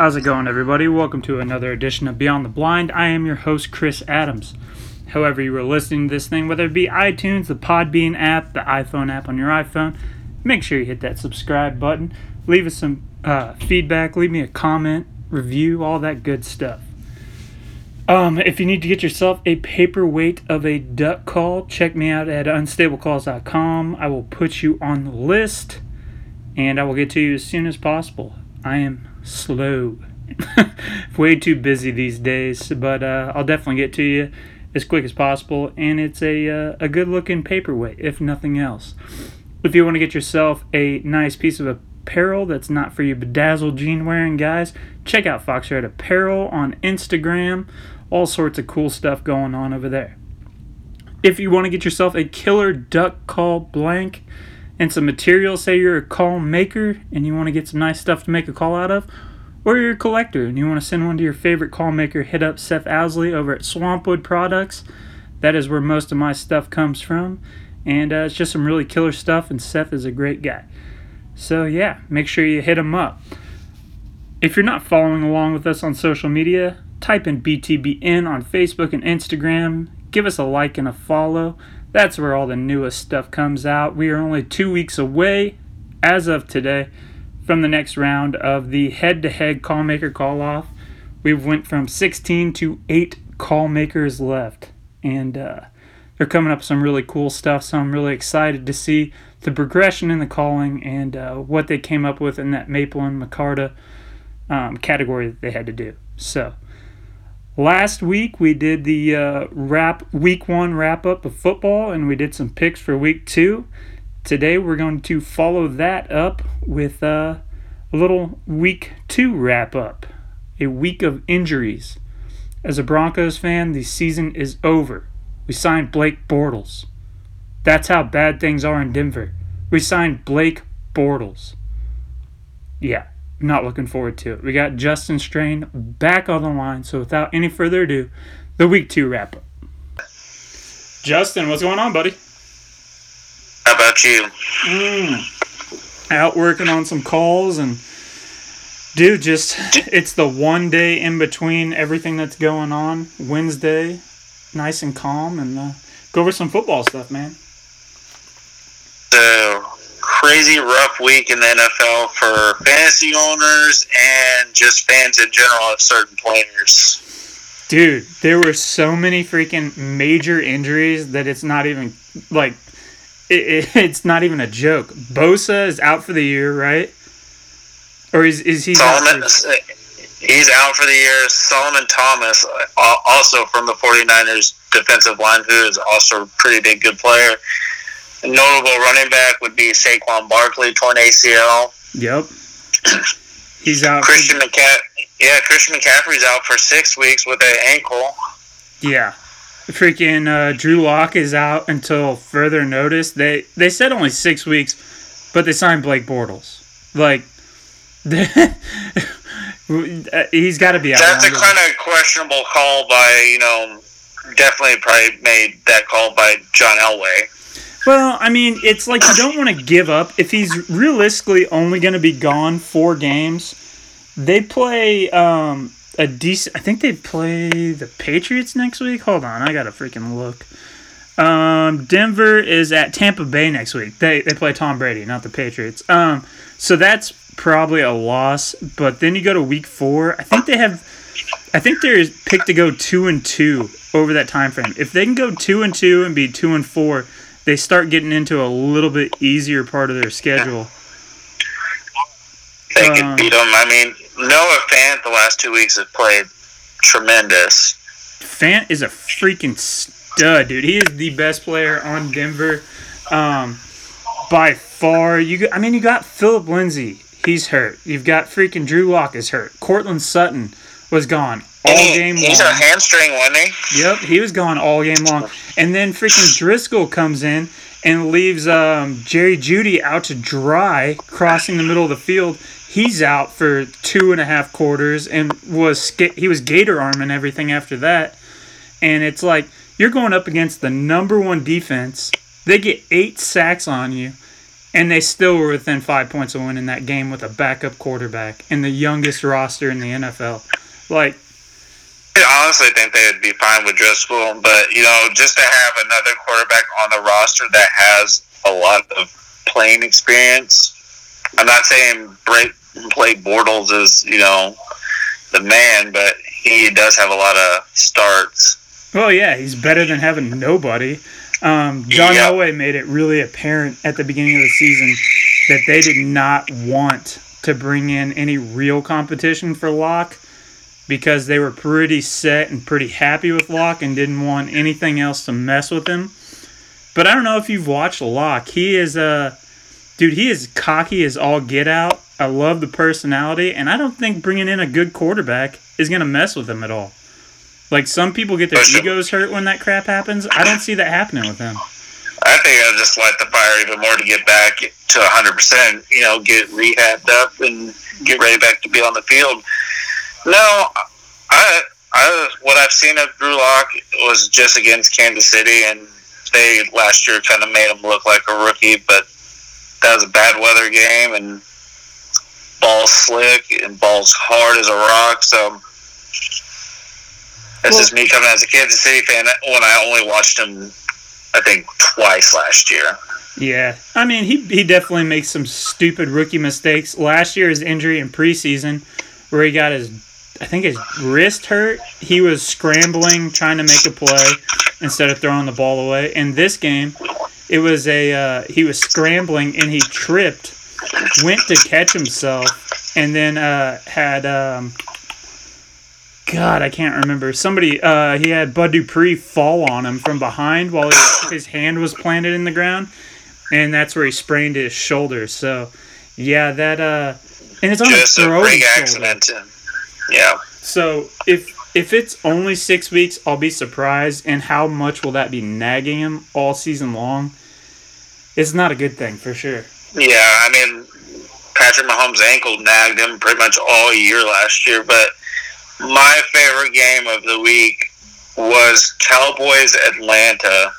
How's it going, everybody? Welcome to another edition of Beyond the Blind. I am your host, Chris Adams. However, you are listening to this thing, whether it be iTunes, the Podbean app, the iPhone app on your iPhone, make sure you hit that subscribe button. Leave us some uh, feedback, leave me a comment, review, all that good stuff. Um, if you need to get yourself a paperweight of a duck call, check me out at unstablecalls.com. I will put you on the list and I will get to you as soon as possible. I am slow. Way too busy these days, but uh, I'll definitely get to you as quick as possible. And it's a, uh, a good looking paperweight, if nothing else. If you want to get yourself a nice piece of apparel that's not for you bedazzled jean wearing guys, check out Fox Red Apparel on Instagram. All sorts of cool stuff going on over there. If you want to get yourself a killer duck call blank, and some material, say you're a call maker and you want to get some nice stuff to make a call out of, or you're a collector and you want to send one to your favorite call maker, hit up Seth Owsley over at Swampwood Products. That is where most of my stuff comes from. And uh, it's just some really killer stuff, and Seth is a great guy. So, yeah, make sure you hit him up. If you're not following along with us on social media, type in BTBN on Facebook and Instagram. Give us a like and a follow. That's where all the newest stuff comes out. We are only two weeks away, as of today, from the next round of the head-to-head call maker call off. We've went from 16 to eight call makers left, and uh, they're coming up with some really cool stuff. So I'm really excited to see the progression in the calling and uh, what they came up with in that Maple and Micarta um, category that they had to do. So. Last week we did the uh, wrap week one wrap up of football, and we did some picks for week two. Today we're going to follow that up with uh, a little week two wrap up, a week of injuries. As a Broncos fan, the season is over. We signed Blake Bortles. That's how bad things are in Denver. We signed Blake Bortles. Yeah, not looking forward to it. We got Justin Strain back on the line. So without any further ado, the week two wrap up. Justin, what's going on, buddy? How about you? Mm, out working on some calls and dude, just it's the one day in between everything that's going on. Wednesday, nice and calm, and uh, go over some football stuff, man. So crazy rough week in the NFL for fantasy owners and just fans in general of certain players. Dude, there were so many freaking major injuries that it's not even like it, it, it's not even a joke. Bosa is out for the year, right? Or is is he? Solomon, he's out for the year. Solomon Thomas, uh, also from the 49ers defensive line, who is also a pretty big good player a notable running back would be Saquon Barkley, torn ACL. Yep. He's out. Christian for... McCaffrey. Yeah, Christian McCaffrey's out for six weeks with an ankle. Yeah. Freaking uh, Drew Lock is out until further notice. They they said only six weeks, but they signed Blake Bortles. Like, he's got to be out. That's a kind of questionable call by you know, definitely probably made that call by John Elway. Well, I mean, it's like you don't want to give up. If he's realistically only going to be gone four games, they play um, a decent. I think they play the Patriots next week. Hold on, I gotta freaking look. Um, Denver is at Tampa Bay next week. They they play Tom Brady, not the Patriots. Um, so that's probably a loss. But then you go to week four. I think they have. I think they're picked to go two and two over that time frame. If they can go two and two and be two and four they start getting into a little bit easier part of their schedule. They um, can beat them. I mean, Noah Fant the last two weeks have played tremendous. Fant is a freaking stud, dude. He is the best player on Denver, um, by far. You, I mean, you got Philip Lindsay. He's hurt. You've got freaking Drew Lock is hurt. Courtland Sutton was gone all he, game he's long. He's a hamstring, wasn't he? Yep, he was gone all game long. And then freaking Driskel comes in and leaves um, Jerry Jeudy out to dry, crossing the middle of the field. He's out for two and a half quarters and was he was gator arm and everything after that. And it's like you're going up against the number one defense. They get eight sacks on you, And they still were within five points of winning that game with a backup quarterback and the youngest roster in the NFL. Like, I honestly think they would be fine with Driskel, but you know, just to have another quarterback on the roster that has a lot of playing experience. I'm not saying Blake, Blake Bortles is you know the man, but he does have a lot of starts. Well, yeah, he's better than having nobody. Um, John Yeah. Elway made it really apparent at the beginning of the season that they did not want to bring in any real competition for Lock because they were pretty set and pretty happy with Lock and didn't want anything else to mess with him. But I don't know if you've watched Lock. He is a dude. He is cocky as all get out. I love the personality, and I don't think bringing in a good quarterback is gonna mess with him at all. Like some people get their egos hurt when that crap happens. I don't see that happening with him. I think I'll just light the fire even more to get back to 100%, you know, get rehabbed up and get ready back to be on the field. No, I, I, what I've seen of Drew Lock was just against Kansas City, and they last year kind of made him look like a rookie, but that was a bad weather game, and ball's slick and ball's hard as a rock, so. this Well- just me coming as a Kansas City fan when I only watched him I think twice last year. Yeah, I mean he he definitely makes some stupid rookie mistakes. Last year, his injury in preseason, where he got his, I think his wrist hurt. He was scrambling trying to make a play instead of throwing the ball away. In this game, it was a uh, he was scrambling and he tripped, went to catch himself, and then uh, had um, God, I can't remember. Somebody, uh, he had Bud Dupree fall on him from behind while his, his hand was planted in the ground, and that's where he sprained his shoulder. So, yeah, that uh, and it's on Just a a throwing big shoulder. accident. Yeah. So if if it's only six weeks, I'll be surprised. And how much will that be nagging him all season long? It's not a good thing for sure. Yeah, I mean, Patrick Mahomes' ankle nagged him pretty much all year last year, but my favorite game of the week was Cowboys Atlanta.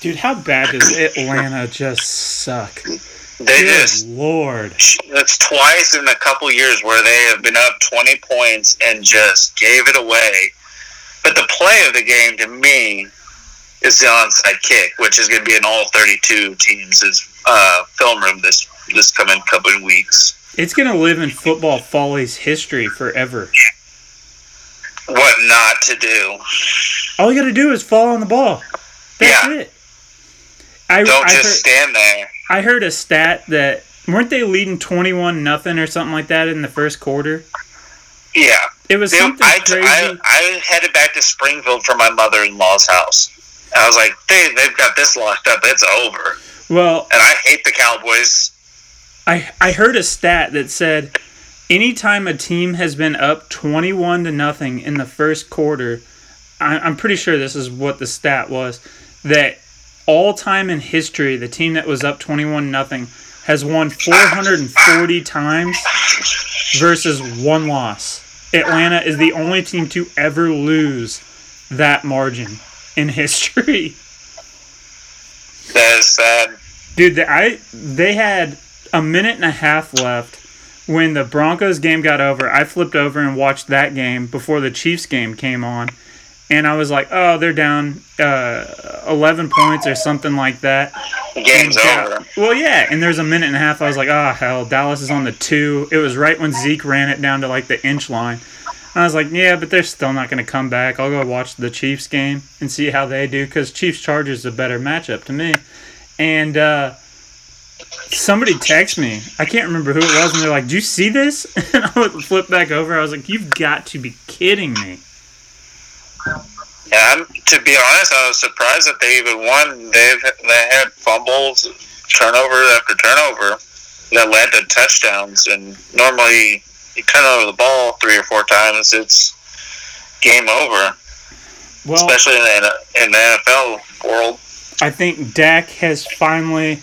Dude, how bad does Atlanta just suck? They Good just lord. that's twice in a couple years where they have been up 20 points and just gave it away. But the play of the game to me is the onside kick, which is going to be in all 32 teams' uh, film room this this coming couple of weeks. It's gonna live in football follies history forever. What not to do? All you gotta do is fall on the ball. That's Yeah. it. I, Don't I, just heard, stand there. I heard a stat that weren't they leading twenty one nothing or something like that in the first quarter? Yeah. It was They- something I, crazy. I, I headed back to Springfield for my mother-in-law's house. I was like, they, they've got this locked up. It's over. well, And I hate the Cowboys. I I heard a stat that said anytime a team has been up 21 to nothing in the first quarter, I, I'm pretty sure this is what the stat was that all time in history, the team that was up 21 nothing has won 440 times versus one loss. Atlanta is the only team to ever lose that margin in history. That is sad. Dude, the, I they had a minute and a half left when the Broncos game got over. I flipped over and watched that game before the Chiefs game came on, and I was like, "Oh, they're down uh, eleven points or something like that." Game's And over. Well, yeah, and there's a minute and a half. I was like, "Oh hell, Dallas is on the two. It was right when Zeke ran it down to like the inch line. And I was like, "Yeah, but they're still not going to come back. I'll go watch the Chiefs game and see how they do because Chiefs Chargers is a better matchup to me." And uh, somebody texted me. I can't remember who it was, and they're like, "Do you see this?" And I would flip back over. I was like, "You've got to be kidding me!" Yeah, I'm, to be honest, I was surprised that they even won. They've they had fumbles, turnover after turnover that led to touchdowns. And normally, you turn over the ball three or four times, it's game over. Well, Especially in the, in the NFL world. I think Dak has finally.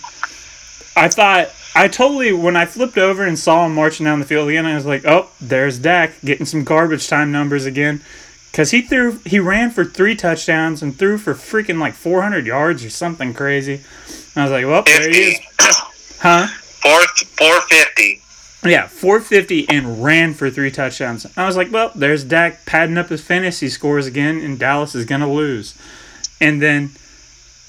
I thought I totally when I flipped over and saw him marching down the field again, I was like, "Oh, there's Dak getting some garbage time numbers again," because he threw he ran for three touchdowns and threw for freaking like 400 yards or something crazy. And I was like, "Well, there he is." Huh? Four four fifty. Yeah, 450 and ran for three touchdowns. I was like, well, there's Dak padding up his fantasy scores again, and Dallas is gonna lose. And then,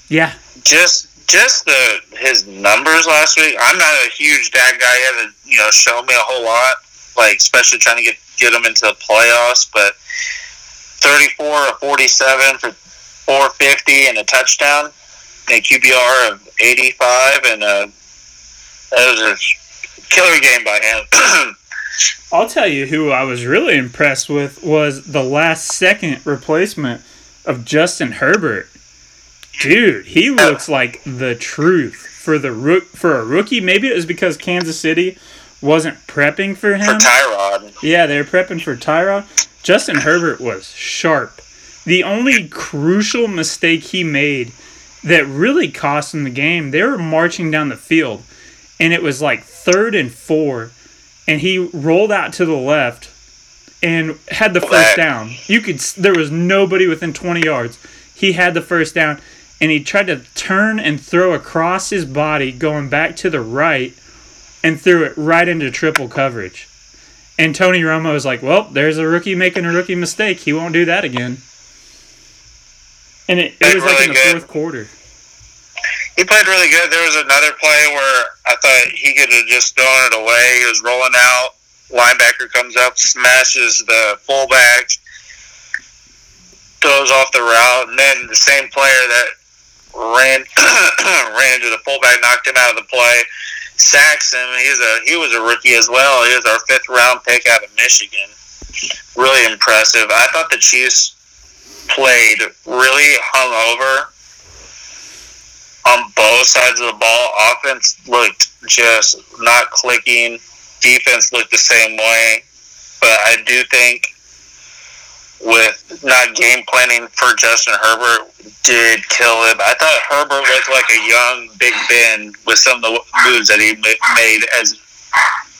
yeah, Just just the his numbers last week. I'm not a huge Dak guy. He hasn't you know shown me a whole lot. Like especially trying to get get him into the playoffs, but 34 or 47 for 450 and a touchdown, and a QBR of 85, and uh, that was a killer game by him. I'll tell you who I was really impressed with was the last second replacement of Justin Herbert. Dude, he looks like the truth for the rook for a rookie. Maybe it was because Kansas City wasn't prepping for him. for. Tyrod. Yeah, they were prepping for Tyrod. Justin Herbert was sharp. The only crucial mistake he made that really cost him the game, they were marching down the field, and it was like third and four, and he rolled out to the left and had the first down. You could there was nobody within 20 yards. He had the first down, and he tried to turn and throw across his body, going back to the right, and threw it right into triple coverage. And Tony Romo was like, "Well, there's a rookie making a rookie mistake. He won't do that again." And it, it was like really in the good. fourth quarter. He played really good. There was another play where I thought he could have just thrown it away. He was rolling out. Linebacker comes up, smashes the fullback, throws off the route, and then the same player that ran ran into the fullback, knocked him out of the play. Him. He's a he was a rookie as well. He was our fifth round pick out of Michigan. Really impressive. I thought the Chiefs played really hungover on both sides of the ball. Offense looked just not clicking. Defense looked the same way. But I do think with not game planning for Justin Herbert did kill him. I thought Herbert looked like a young Big Ben with some of the moves that he made as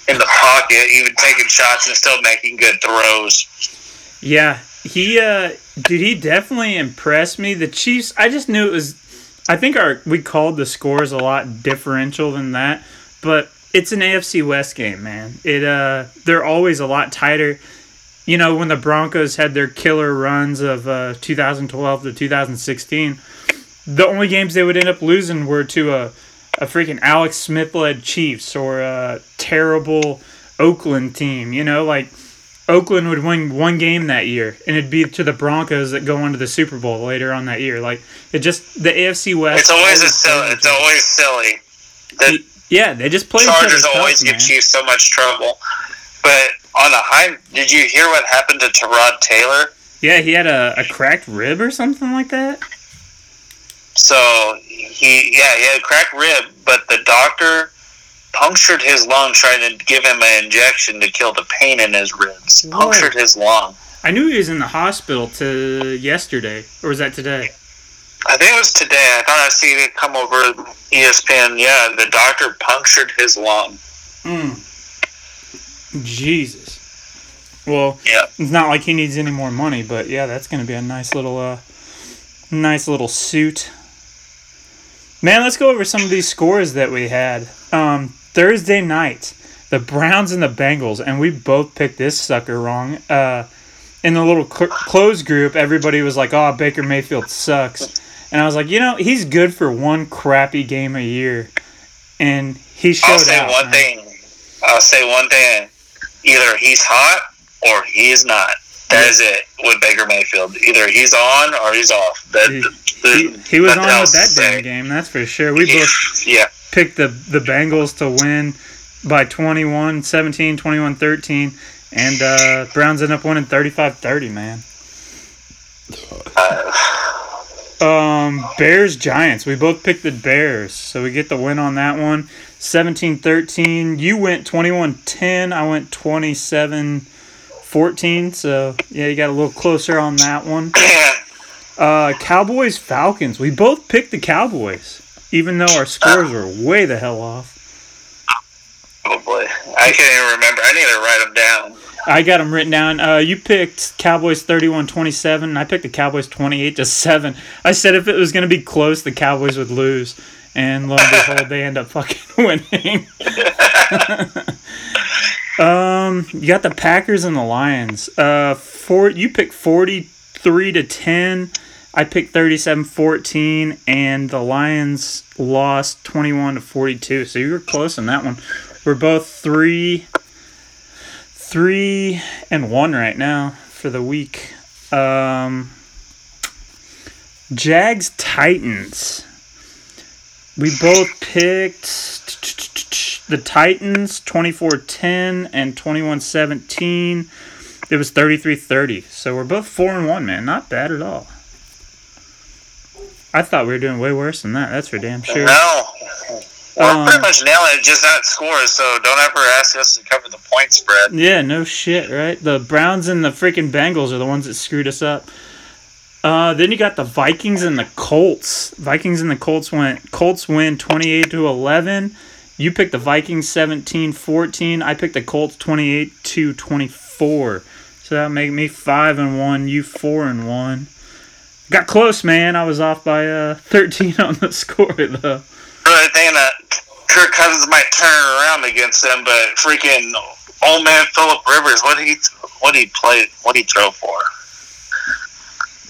in the pocket, even taking shots and still making good throws. Yeah, he uh he definitely impressed me. The Chiefs, I just knew it was I think our we called the scores a lot differential than that, but it's an AFC West game, man. It uh they're always a lot tighter. You know, when the Broncos had their killer runs of uh 2012 to 2016, the only games they would end up losing were to a a freaking Alex Smith led Chiefs or a terrible Oakland team, you know, like Oakland would win one game that year, and it'd be to the Broncos that go into the Super Bowl later on that year. Like it just the AFC West. It's always a silly. It's always silly. The yeah, they just play Chargers always tough, give man. Chiefs so much trouble. But on a high, did you hear what happened to Tyrod Taylor? Yeah, he had a, a cracked rib or something like that. So he, yeah, he had a cracked rib, but the doctor punctured his lung trying to give him an injection to kill the pain in his ribs. Whoa. Punctured his lung. I knew he was in the hospital to yesterday, or was that today? I think it was today. I thought I see it come over ESPN. Yeah, the doctor punctured his lung. Mm. Jesus. Well, Yeah. it's not like he needs any more money, but yeah, that's gonna be a nice little, uh, nice little suit. Man, let's go over some of these scores that we had. Um, Thursday night, the Browns and the Bengals, and we both picked this sucker wrong. Uh, in the little cl- closed group, everybody was like, "Oh, Baker Mayfield sucks," and I was like, "You know, he's good for one crappy game a year," and he showed I'll say out. one man. thing. I'll say one thing. Either he's hot or he's not. That is it with Baker Mayfield. Either he's on or he's off. That, He, he, he was on with that damn game, that's for sure. We both Yeah. picked the, the Bengals to win by 21 17, 21 13, and uh, Browns end up winning 35 30, man. Uh, Um, Bears Giants. We both picked the Bears, so we get the win on that one. 17 13. You went 21 10. I went 27 14. So, yeah, you got a little closer on that one. Uh, Cowboys Falcons. We both picked the Cowboys, even though our scores were way the hell off. oh boy, I can't even remember. I need to write them down. I got them written down. Uh, you picked Cowboys 31-27, and I picked the Cowboys 28 to 7. I said if it was going to be close, the Cowboys would lose. And lo and behold, they end up fucking winning. um, you got the Packers and the Lions. Uh, four. You picked forty-three to ten. I picked 37-14, and the Lions lost twenty-one to forty-two. So you were close on that one. We're both three, three and one right now for the week. Um, Jags Titans. We both picked the Titans 24-10 and 21-17. It was 33-30. So we're both 4 and 1, man. Not bad at all. I thought we were doing way worse than that. That's for damn sure. No. We're Um, pretty much nailing it, just not scores, so don't ever ask us to cover the point spread. Yeah, no shit, right? The Browns and the freaking Bengals are the ones that screwed us up. Uh, then you got the Vikings and the Colts. Vikings and the Colts went Colts win 28 to 11. You picked the Vikings 17-14. I picked the Colts 28 to 24. So that made me 5 and 1, you 4 and 1. Got close, man. I was off by uh 13 on the score though. Really thinking that Kirk Cousins might turn around against them, but freaking old man Philip Rivers, what he what he played, what he throw for?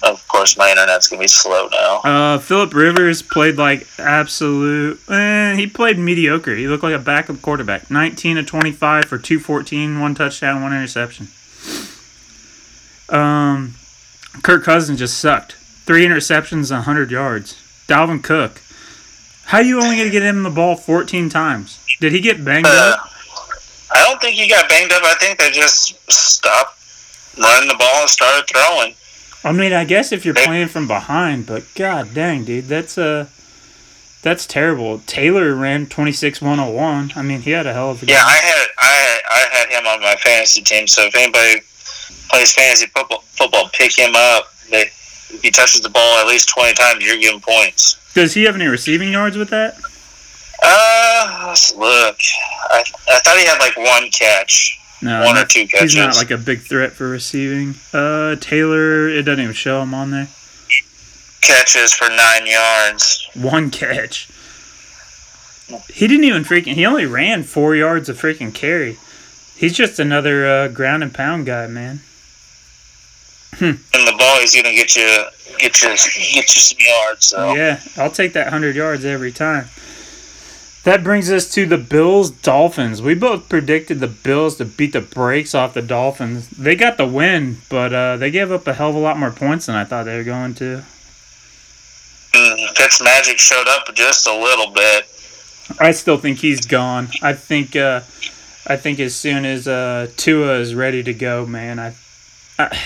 Of course, my internet's gonna be slow now. Uh, Philip Rivers played like absolute. Eh, he played mediocre. He looked like a backup quarterback. 19 to 25 for 214, one touchdown, one interception. Um, Kirk Cousins just sucked. Three interceptions, 100 yards. Dalvin Cook. How you only to get him the ball 14 times? Did he get banged Uh, up? I don't think he got banged up. I think they just stopped running the ball and started throwing. I mean, I guess if you're playing from behind, but god dang, dude, that's uh that's terrible. Taylor ran 26-101. I mean, he had a hell of a game. Yeah, I had I I had him on my fantasy team. So if anybody plays fantasy football, football pick him up. They, if he touches the ball at least twenty times, you're giving points. Does he have any receiving yards with that? Uh, let's look. I I thought he had like one catch, No, one or two he's not like a big threat for receiving. Uh, Taylor, it doesn't even show him on there. catches for nine yards. One catch. He didn't even freaking. He only ran four yards of freaking carry. He's just another uh, ground and pound guy, man. And the ball is gonna get you get you get you some yards. So Yeah, I'll take that 100 yards every time. That brings us to the Bills Dolphins. We both predicted the Bills to beat the brakes off the Dolphins. They got the win, but uh, they gave up a hell of a lot more points than I thought they were going to. mm, Fitzmagic showed up just a little bit. I still think he's gone. I think uh, I think as soon as uh, Tua is ready to go, man, I, I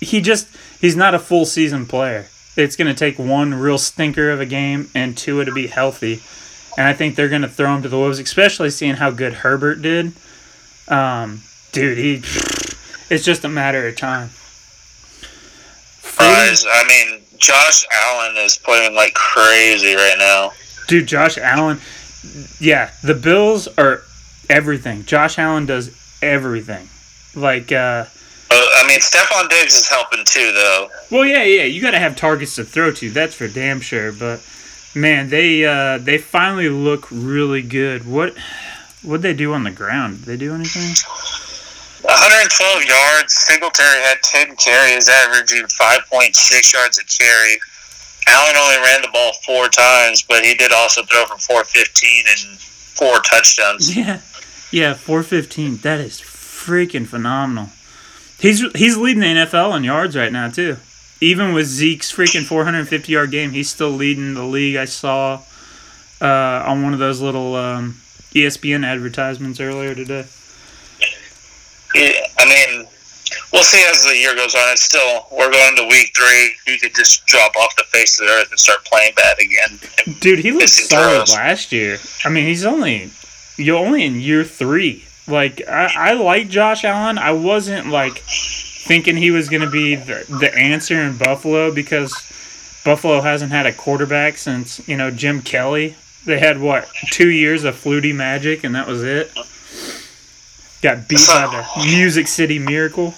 he just he's not a full season player. It's going to take one real stinker of a game and Tua to be healthy. And I think they're going to throw him to the wolves, especially seeing how good Herbert did. Um, dude, he it's just a matter of time. Guys, I mean, Josh Allen is playing like crazy right now. Dude, Josh Allen, yeah, the Bills are everything. Josh Allen does everything. Like, uh, Uh, I mean, Stefon Diggs is helping too, though. well, yeah, yeah, you got to have targets to throw to. That's for damn sure. But man, they uh, they finally look really good. What what they do on the ground? Did they do anything? 112 yards. Singletary had 10 carries, averaging 5.6 yards a carry. Allen only ran the ball four times, but he did also throw for 415 and four touchdowns. Yeah, yeah, four fifteen. That is freaking phenomenal. He's he's leading the NFL in yards right now too. Even with Zeke's freaking 450 yard game, he's still leading the league. I saw uh, on one of those little um, ESPN advertisements earlier today. Yeah, I mean, we'll see as the year goes on. It's still we're going to week three. He could just drop off the face of the earth and start playing bad again. Dude, he looked solid last year. I mean, he's only you're only in year three. Like I, I like Josh Allen. I wasn't like thinking he was gonna be the, the answer in Buffalo because Buffalo hasn't had a quarterback since you know Jim Kelly. They had what two years of Flutie Magic, and that was it. Got beat by the Music City Miracle.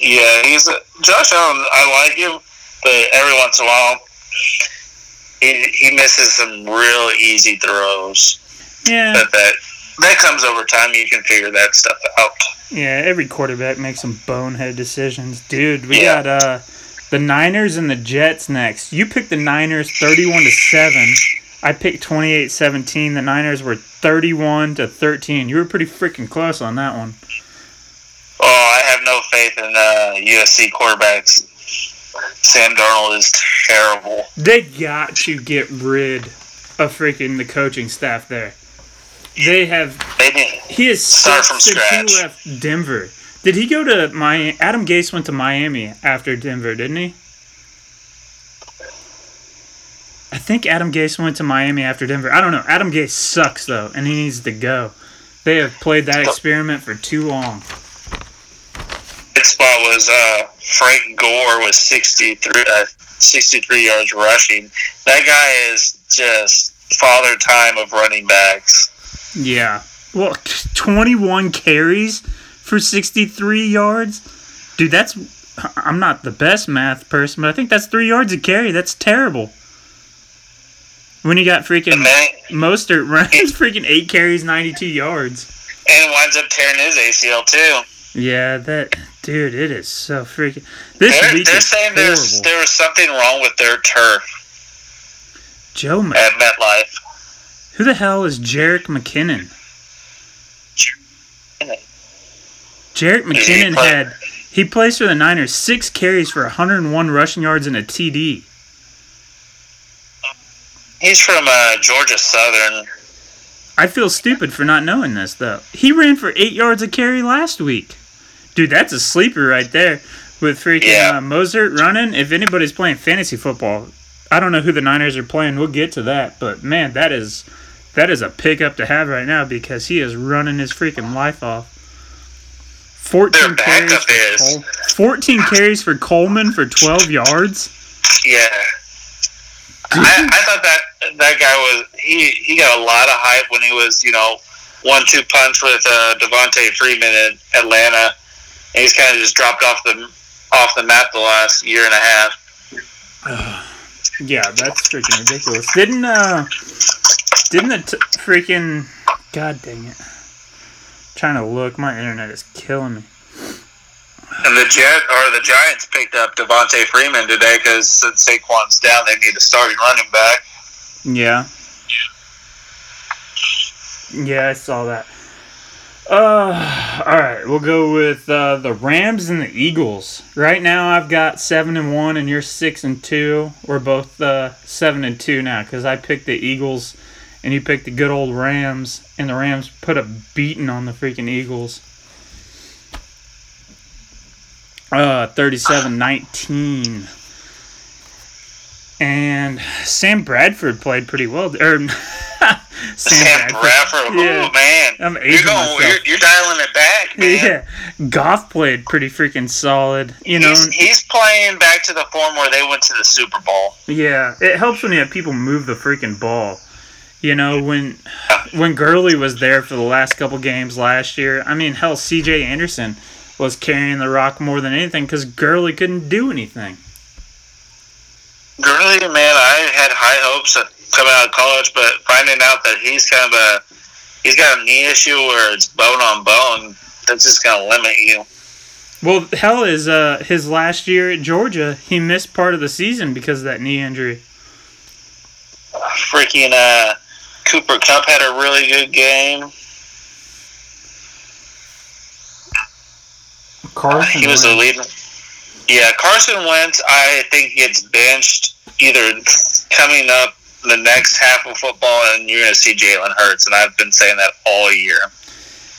Yeah, he's a, Josh Allen. I like him, but every once in a while, he he misses some real easy throws. Yeah. But that that comes over time. You can figure that stuff out. Yeah, every quarterback makes some bonehead decisions. Dude, we Yeah. got uh the Niners and the Jets next. You picked the Niners 31 to 7. I picked 28-17. The Niners were 31 to 13. You were pretty freaking close on that one. Oh, I have no faith in uh, USC quarterbacks. Sam Darnold is terrible. They got to get rid of freaking the coaching staff there. They have They he is Start from since he left Denver. Did he go to Miami? Adam Gase went to Miami after Denver, didn't he? I think Adam Gase went to Miami after Denver. I don't know. Adam Gase sucks though, and he needs to go. They have played that experiment for too long. His spot was uh, Frank Gore with 63, uh, 63 yards rushing. That guy is just father time of running backs. Yeah. Well, 21 carries for 63 yards? Dude, that's. I'm not the best math person, but I think that's three yards a carry. That's terrible. When you got freaking then Mostert runs freaking eight carries, 92 yards. and winds up tearing his ACL too. Yeah, that. Dude, it is so freaking. This They're, week they're is saying there's there was something wrong with their turf Joe, at MetLife. Who the hell is Jerick McKinnon? Jerick McKinnon had he plays for the Niners, six carries for 101 rushing yards and a TD. He's from uh, Georgia Southern. I feel stupid for not knowing this though. He ran for eight yards a carry last week. Dude, that's a sleeper right there. With freaking Yeah. uh, Mostert running. If anybody's playing fantasy football, I don't know who the Niners are playing. We'll get to that, but man, that is that is a pickup to have right now because he is running his freaking life off. Fourteen Their carries. backup For. Col- Fourteen carries for Coleman for twelve yards. Yeah. I, I thought that that guy was he he got a lot of hype when he was you know one two punch with uh, Devonta Freeman in Atlanta, and he's kind of just dropped off the off the map the last year and a half. Yeah, that's freaking ridiculous. Didn't uh, didn't the t- freaking god dang it? Trying to look, my internet is killing me. And the Jet or the Giants picked up Devonta Freeman today because since Saquon's down, they need a starting running back. Yeah. Yeah, I saw that. Uh, all right, we'll go with uh, the Rams and the Eagles. Right now, I've got seven and one, and you're six and two. We're both uh, seven and two now because I picked the Eagles, and you picked the good old Rams, and the Rams put a beating on the freaking Eagles. Uh, 37-19. And Sam Bradford played pretty well. Or Sam, Sam Bradford, Yeah. oh man, I'm you're going, myself. you're, you're dialing it back, man. Yeah, Goff played pretty freaking solid. You know, He's, he's playing back to the form where they went to the Super Bowl. yeah, it helps when you have people move the freaking ball. You know, when when Gurley was there for the last couple games last year, I mean, hell, C.J. Anderson was carrying the rock more than anything because Gurley couldn't do anything. Gurley, man, I had high hopes of coming out of college, but finding out that he's kind of a he's got a knee issue where it's bone on bone, that's just gonna limit you. Well, hell is uh his last year at Georgia, he missed part of the season because of that knee injury. Freaking uh, Cooper Kupp had a really good game. Carson He was the lead. Yeah, Carson Wentz, I think gets benched either coming up the next half of football, and you're gonna see Jalen Hurts, and I've been saying that all year.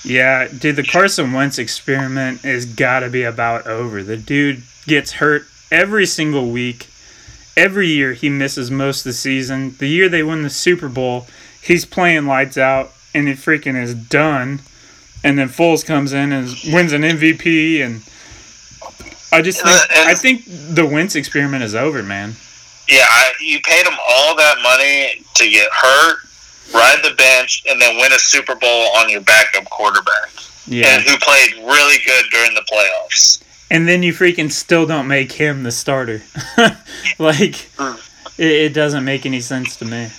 Yeah, dude, the Carson Wentz experiment has got to be about over. The dude gets hurt every single week. Every year he misses most of the season. The year they win the Super Bowl, he's playing lights out and it freaking is done. And then Foles comes in and wins an MVP and I just think Uh, and- I think the Wentz experiment is over, man. Yeah, I, you paid him all that money to get hurt, ride the bench, and then win a Super Bowl on your backup quarterback, Yeah. and who played really good during the playoffs. And then you freaking still don't make him the starter. like It, it doesn't make any sense to me.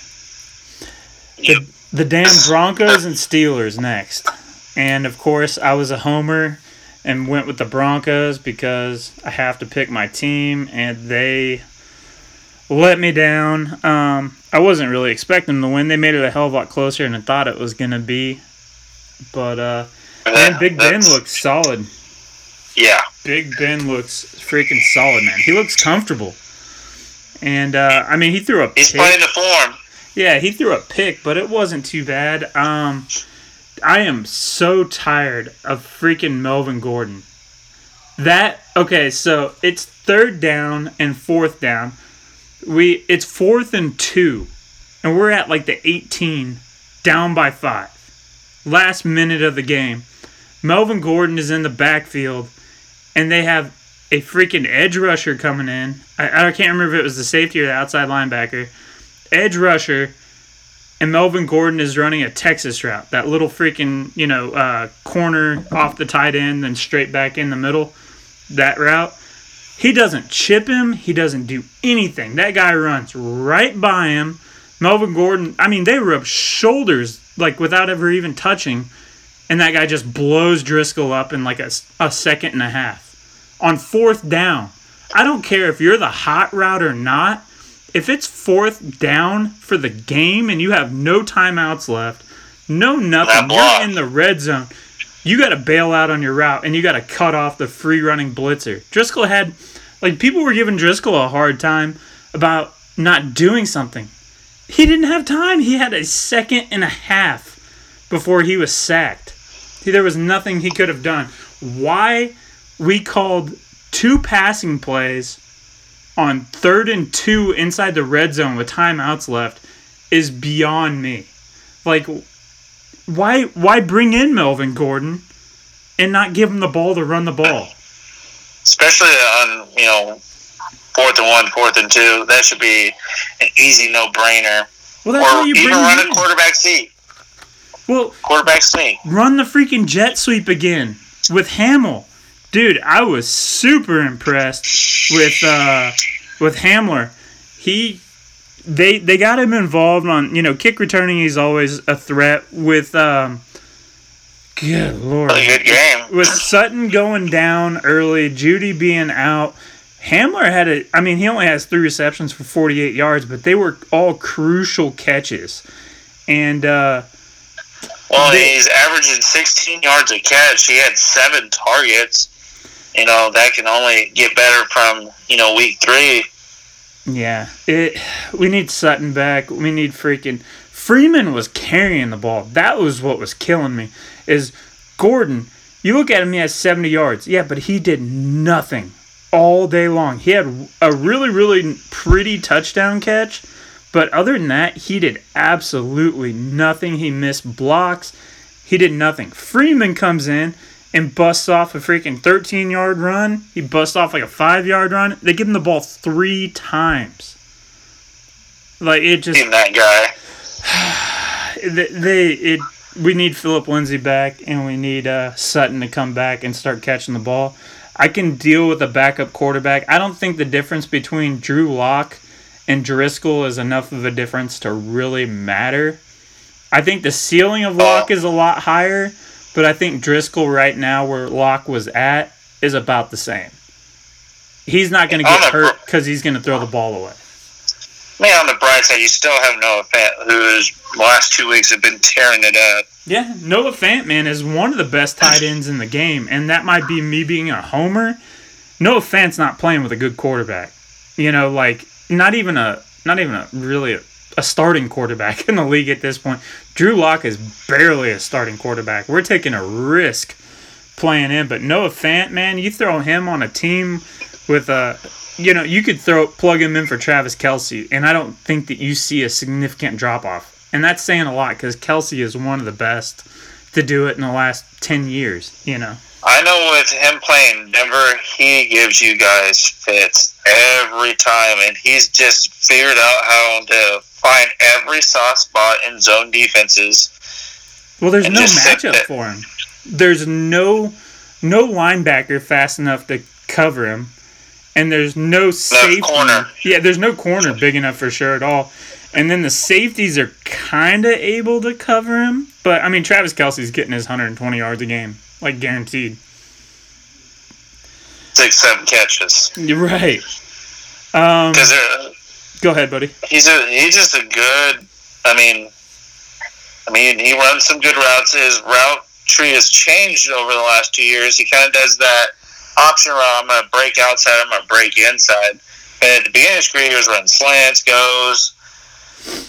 Yep. The, the damn Broncos and Steelers next. And of course, I was a homer and went with the Broncos because I have to pick my team, and they let me down. Um, I wasn't really expecting them to win. They made it a hell of a lot closer than I thought it was going to be. But, uh, man, Big Ben looks solid. Yeah. Big Ben looks freaking solid, man. He looks comfortable. And, uh, I mean, he threw a He's pick. playing the form. Yeah, he threw a pick, but it wasn't too bad. Um, I am so tired of freaking Melvin Gordon. That okay, so it's third down and fourth down. We it's fourth and two, and we're at like the 18, down by five. Last minute of the game, Melvin Gordon is in the backfield, and they have a freaking edge rusher coming in. I, I can't remember if it was the safety or the outside linebacker edge rusher, and Melvin Gordon is running a Texas route. That little freaking, you know, uh, corner off the tight end, then straight back in the middle. That route. He doesn't chip him. He doesn't do anything. That guy runs right by him. Melvin Gordon, I mean, they rub shoulders like without ever even touching, and that guy just blows Driskel up in like a, a second and a half. On fourth down, I don't care if you're the hot route or not if it's fourth down for the game and you have no timeouts left, no nothing, you're in the red zone, you got to bail out on your route and you got to cut off the free running blitzer. Driskel had, like, people were giving Driskel a hard time about not doing something. He didn't have time. He had a second and a half before he was sacked. There was nothing he could have done. Why we called two passing plays on third and two inside the red zone with timeouts left is beyond me. Like, why why bring in Melvin Gordon and not give him the ball to run the ball? especially on you know fourth and one, fourth and two. That should be an easy no brainer. Well, that's why Or you even bring run a quarterback seat. Well, Quarterback sneak. run the freaking jet sweep again with Hamler. Dude, I was super impressed with uh with Hamler. He they they got him involved on, you know, kick returning he's always a threat with um good lord. Good game. With Sutton going down early, Judy being out, Hamler had a I mean, he only has 3 receptions for 48 yards, but they were all crucial catches. And uh Well, They- he's averaging 16 yards a catch. He had seven targets. You know that can only get better from you know week three. Yeah, it. We need Sutton back. We need freaking Freeman was carrying the ball. That was what was killing me. Is Gordon? You look at him. He has seventy yards. Yeah, but he did nothing all day long. He had a really, really pretty touchdown catch, but other than that, he did absolutely nothing. He missed blocks. He did nothing. Freeman comes in and busts off a freaking 13 yard run. He busts off like a five yard run. They give him the ball three times. Like it just Team that guy. they, they it we need Philip Lindsay back and we need uh, Sutton to come back and start catching the ball. I can deal with a backup quarterback. I don't think the difference between Drew Lock and Driskel is enough of a difference to really matter. I think the ceiling of Lock is a lot higher, but I think Driskel right now where Lock was at is about the same. He's not going to get hurt because he's going to throw the ball away. I mean, on the bright side, you still have Noah Fant, who's last two weeks have been tearing it up. Yeah, Noah Fant, man, is one of the best tight ends in the game, and that might be me being a homer. Noah Fant's not playing with a good quarterback. You know, like not even a not even a really a, a starting quarterback in the league at this point. Drew Lock is barely a starting quarterback. We're taking a risk playing him, but Noah Fant, man, you throw him on a team with a you know, you could throw plug him in for Travis Kelce, and I don't think that you see a significant drop off. And that's saying a lot because Kelce is one of the best to do it in the last ten years. You know. I know with him playing Denver, he gives you guys fits every time, and he's just figured out how to find every soft spot in zone defenses. Well, there's no matchup there. for him. There's no no linebacker fast enough to cover him, and there's no safety. corner. Yeah, there's no corner big enough for sure at all. And then the safeties are kind of able to cover him, but I mean Travis Kelce's getting his 120 yards a game, like guaranteed. Six, seven catches. You're right. Um, go ahead, buddy. he's a he's just a good. I mean, I mean he runs some good routes. His route tree has changed over the last two years. He kind of does that option route. I'm gonna break outside. I'm gonna break inside. And at the beginning of his career, he was running slants, goes.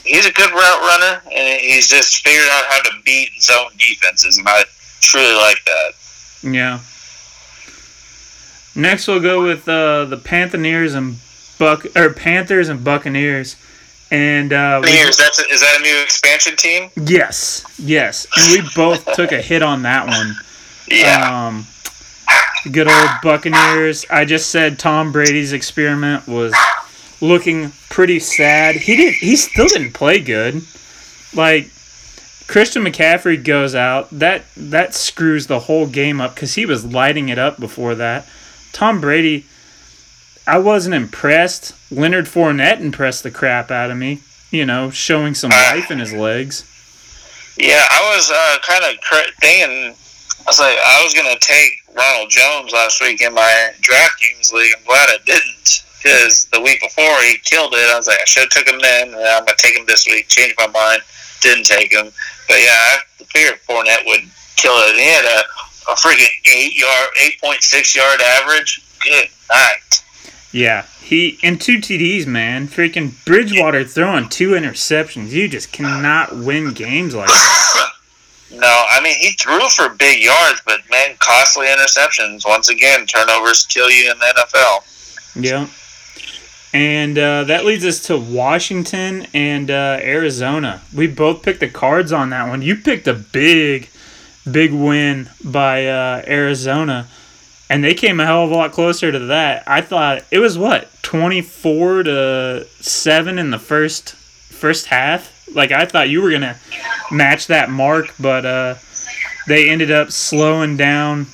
He's a good route runner, and he's just figured out how to beat zone defenses, and I truly like that. Yeah. Next, we'll go with uh, the Panthers and Buck or Panthers and Buccaneers, and uh, we- Years, that's a, is that a new expansion team? yes, yes, and we both took a hit on that one. Yeah. Um, good old Buccaneers. I just said Tom Brady's experiment was looking pretty sad. He didn't. He still didn't play good. Like Christian McCaffrey goes out. That that screws the whole game up because he was lighting it up before that. Tom Brady. I wasn't impressed. Leonard Fournette impressed the crap out of me. You know, showing some life in his legs. Yeah, I was uh, kind of cr- thinking. I was like, I was gonna take Ronald Jones last week in my DraftKings league. I'm glad I didn't because the week before he killed it. I was like, I should have took him then. And I'm gonna take him this week. Changed my mind. Didn't take him. But yeah, I figured Fournette would kill it. And he had a, a freaking eight yard, eight point six yard average. Good night. Yeah, he and two TDs, man. Freaking Bridgewater throwing two interceptions. You just cannot win games like that. No, I mean he threw for big yards, but man, costly interceptions. Once again, turnovers kill you in the NFL. Yeah. And uh, that leads us to Washington and uh, Arizona. We both picked the cards on that one. You picked a big, big win by uh, Arizona, and they came a hell of a lot closer to that. I thought it was what twenty four to seven in the first first half. Like I thought you were gonna match that mark, but uh, they ended up slowing down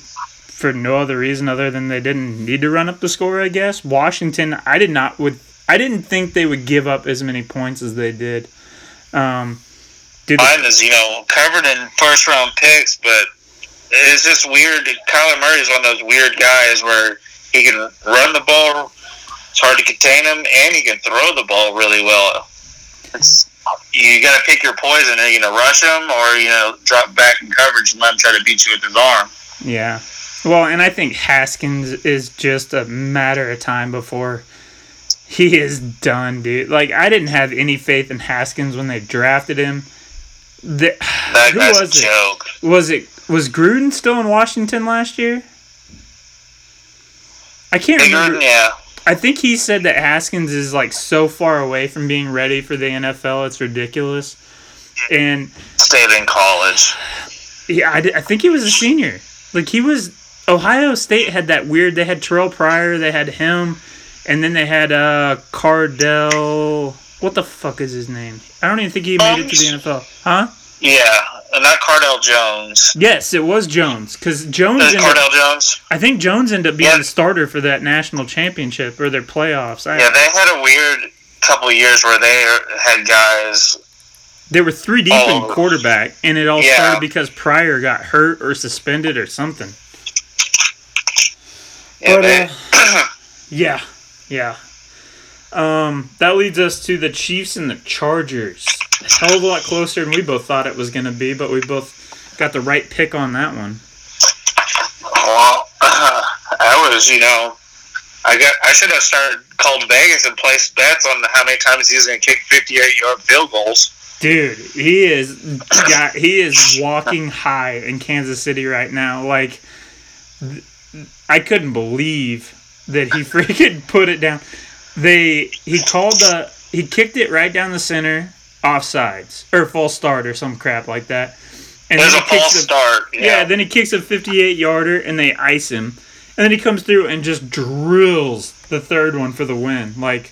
for no other reason other than they didn't need to run up the score. I guess Washington. I did not would. I didn't think they would give up as many points as they did. Um, did Mine is you know covered in first round picks, but it's just weird. Kyler Murray is one of those weird guys where he can run the ball. It's hard to contain him, and he can throw the ball really well. It's you got to pick your poison. You know, rush him or you know drop back in coverage and let him try to beat you with his arm. Yeah. Well, and I think Haskins is just a matter of time before he is done, dude. Like I didn't have any faith in Haskins when they drafted him. The, That who was it? joke. Was it was Gruden still in Washington last year? I can't Bigger, remember. yeah. I think he said that Haskins is like so far away from being ready for the NFL, it's ridiculous. And Stayed in college. yeah, I, di- I think he was a senior. Like he was. Ohio State had that weird. They had Terrelle Pryor. They had him, and then they had uh Cardale. What the fuck is his name? I don't even think he made it to the NFL. Huh? Yeah, and not Cardale Jones. Yes, it was Jones. Because Jones ended. Cardale Jones? I think Jones ended up being Yeah. the starter for that national championship or their playoffs. I, Yeah, they had a weird couple years where they had guys. They were three deep Oh. in quarterback, and it all Yeah. started because Pryor got hurt or suspended or something. Yeah, But, uh, Yeah, yeah. Um, that leads us to the Chiefs and the Chargers. A hell of a lot closer than we both thought it was going to be, but we both got the right pick on that one. well, I was, you know, I got. I should have started called Vegas and placed bets on how many times he's going to kick fifty-eight yard field goals. Dude, he is got he is walking high in Kansas City right now. Like I couldn't believe that he freaking put it down. They he called the he kicked it right down the center offsides or false start or some crap like that. And There's a he kicks false the- start. Yeah, Yeah, then he kicks a 58 yarder and they ice him. And then he comes through and just drills the third one for the win. Like,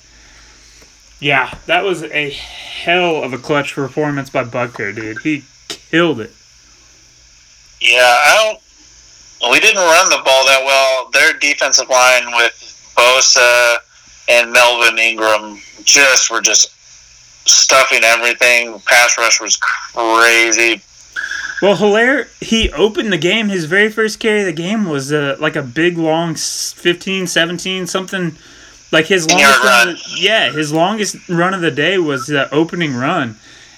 yeah, that was a hell of a clutch performance by Butker, dude. He killed it. yeah. I don't. We didn't run the ball that well. Their defensive line with Bosa, and Melvin Ingram just were just stuffing everything. Pass rush was crazy. Well, Helaire, he opened the game. His very first carry of the game was uh, like a big, long s- 15, 17, something. Like his longest run. run. The, yeah, his longest run of the day was the opening run.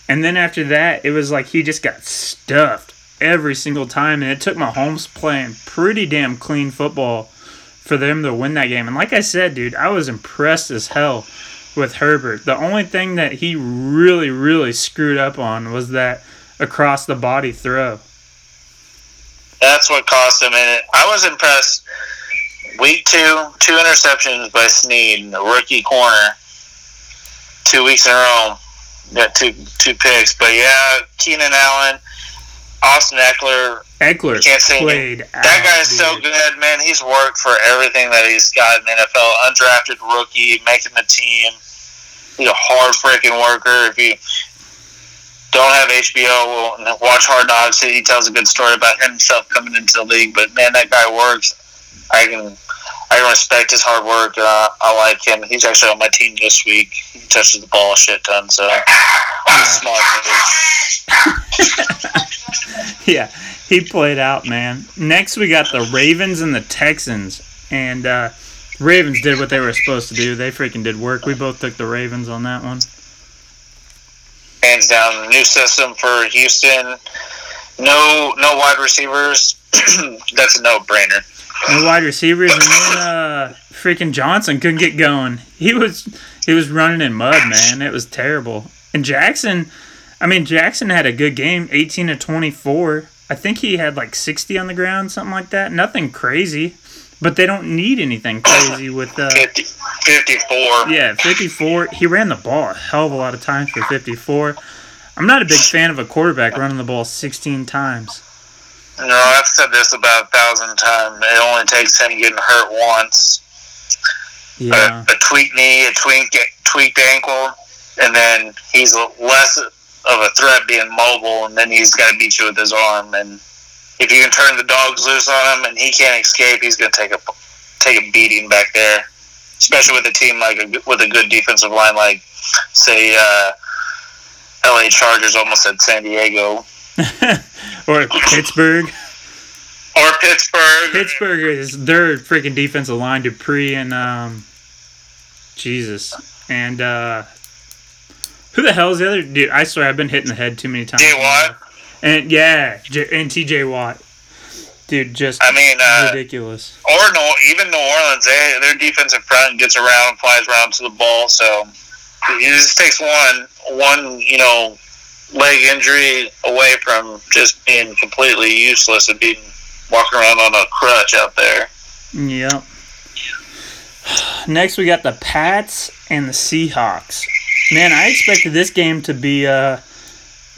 And then after that, it was like he just got stuffed every single time. And it took Mahomes playing pretty damn clean football for them to win that game. And like I said, dude, I was impressed as hell with Herbert. The only thing that he really, really screwed up on was that across the body throw. That's what cost him. And I was impressed. Week two, two interceptions by Sneed, the rookie corner. Two weeks in a row, got two two picks. But yeah, Keenan Allen, Austin Ekeler, Ekeler can't say played. That guy's so good, man. He's worked for everything that he's got in the NFL. Undrafted rookie, making the team. He's a hard freaking worker. If you don't have HBO, well, watch Hard Knocks. He tells a good story about himself coming into the league. But man, that guy works. I can, I respect his hard work. Uh, I like him. He's actually on my team this week. He touches the ball a shit ton. So smart move. Yeah, he played out, man. Next, we got the Ravens and the Texans, and uh, Ravens did what they were supposed to do. They freaking did work. We both took the Ravens on that one. hands down. New system for Houston. No, no wide receivers. That's a no-brainer. No wide receivers, and then uh, freaking Johnson couldn't get going. He was he was running in mud, man. It was terrible. And Jackson, I mean Jackson had a good game, eighteen to twenty four. I think he had like sixty on the ground, something like that. Nothing crazy, but they don't need anything crazy with uh, 50, 54. Yeah, 54. He ran the ball a hell of a lot of times for 54. I'm not a big fan of a quarterback running the ball 16 times. No, I've said this about a thousand times. It only takes him getting hurt once. Yeah. A, a tweaked knee, a tweak, tweaked ankle, and then he's less of a threat being mobile, and then he's got to beat you with his arm. And if you can turn the dogs loose on him and he can't escape, he's going to take a take a beating back there. Especially with a team like a, with a good defensive line, like say uh, L.A. Chargers, almost at San Diego or Pittsburgh. or Pittsburgh. Pittsburgh is their freaking defensive line, Dupree and um, Jesus. And uh, who the hell is the other dude? I swear I've been hitting the head too many times. Jay Watt. And yeah, J- and T.J. Watt. Dude, just I mean, uh, ridiculous. or no, even New Orleans, they, their defensive front gets around, flies around to the ball. So it just takes one, one, you know, leg injury away from just being completely useless and being walking around on a crutch out there. Yep. Next, we got the Pats and the Seahawks. Man, I expected this game to be uh,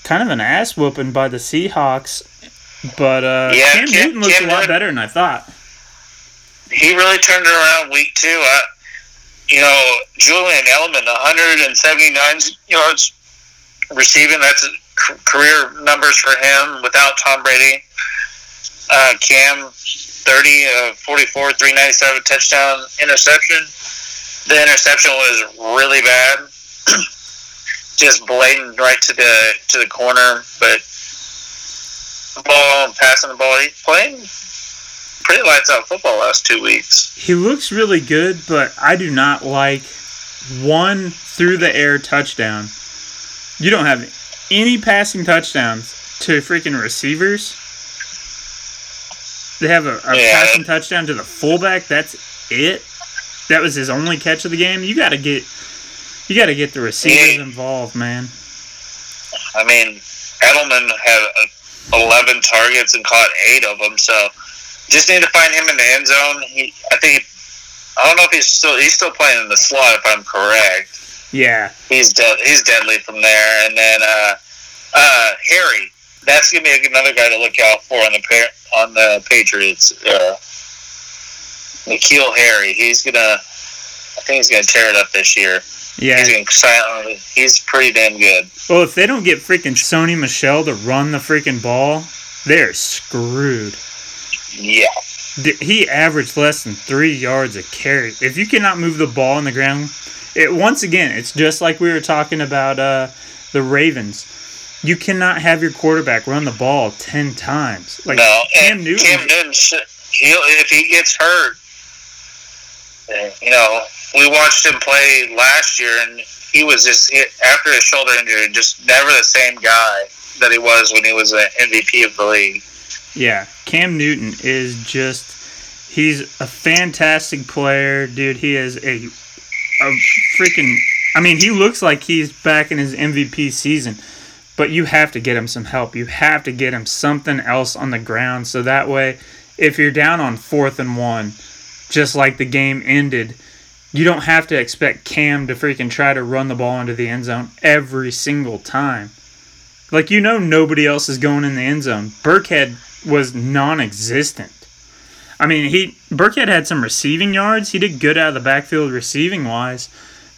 kind of an ass whooping by the Seahawks, but uh, Yeah, Cam Cam- Newton looked Cam a lot Newton- better than I thought. He really turned it around week two. I, you know, Julian Edelman, 179 yards receiving. That's career numbers for him without Tom Brady. Uh, Cam, 30, uh, 44, 397 touchdown interception. The interception was really bad. Just blatant right to the to the corner, but the ball passing the ball. He's playing pretty lights out football last two weeks. He looks really good, but I do not like one through the air touchdown. You don't have any passing touchdowns to freaking receivers. They have a, a Yeah. passing touchdown to the fullback. That's it. That was his only catch of the game. You got to get, you got to get the receivers Yeah. involved, man. I mean, Edelman had uh, 11 targets and caught eight of them, so just need to find him in the end zone. He, I think, I don't know if he's still he's still playing in the slot if I'm correct. Yeah, He's dead. He's deadly from there. And then uh, uh, Harry, that's gonna be another guy to look out for on the pa- on the Patriots. Uh, N'Keal Harry, he's gonna. I think he's gonna tear it up this year. yeah. He's gonna. He's pretty damn good. Well, if they don't get freaking Sony Michel to run the freaking ball, they're screwed. Yeah. he averaged less than three yards a carry. If you cannot move the ball on the ground, it once again, it's just like we were talking about uh, the Ravens. You cannot have your quarterback run the ball ten times. Like no, Cam Newton. Cam Newton, he if he gets hurt, you know, we watched him play last year, and he was just after his shoulder injury, just never the same guy that he was when he was an MVP of the league. Yeah, Cam Newton is just he's a fantastic player, dude. He is a a freaking I mean, he looks like he's back in his MVP season. But you have to get him some help. You have to get him something else on the ground so that way if you're down on 4th and 1, just like the game ended, you don't have to expect Cam to freaking try to run the ball into the end zone every single time. Like you know nobody else is going in the end zone. Burkhead was non-existent. I mean, he Burkhead had some receiving yards. He did good out of the backfield receiving wise,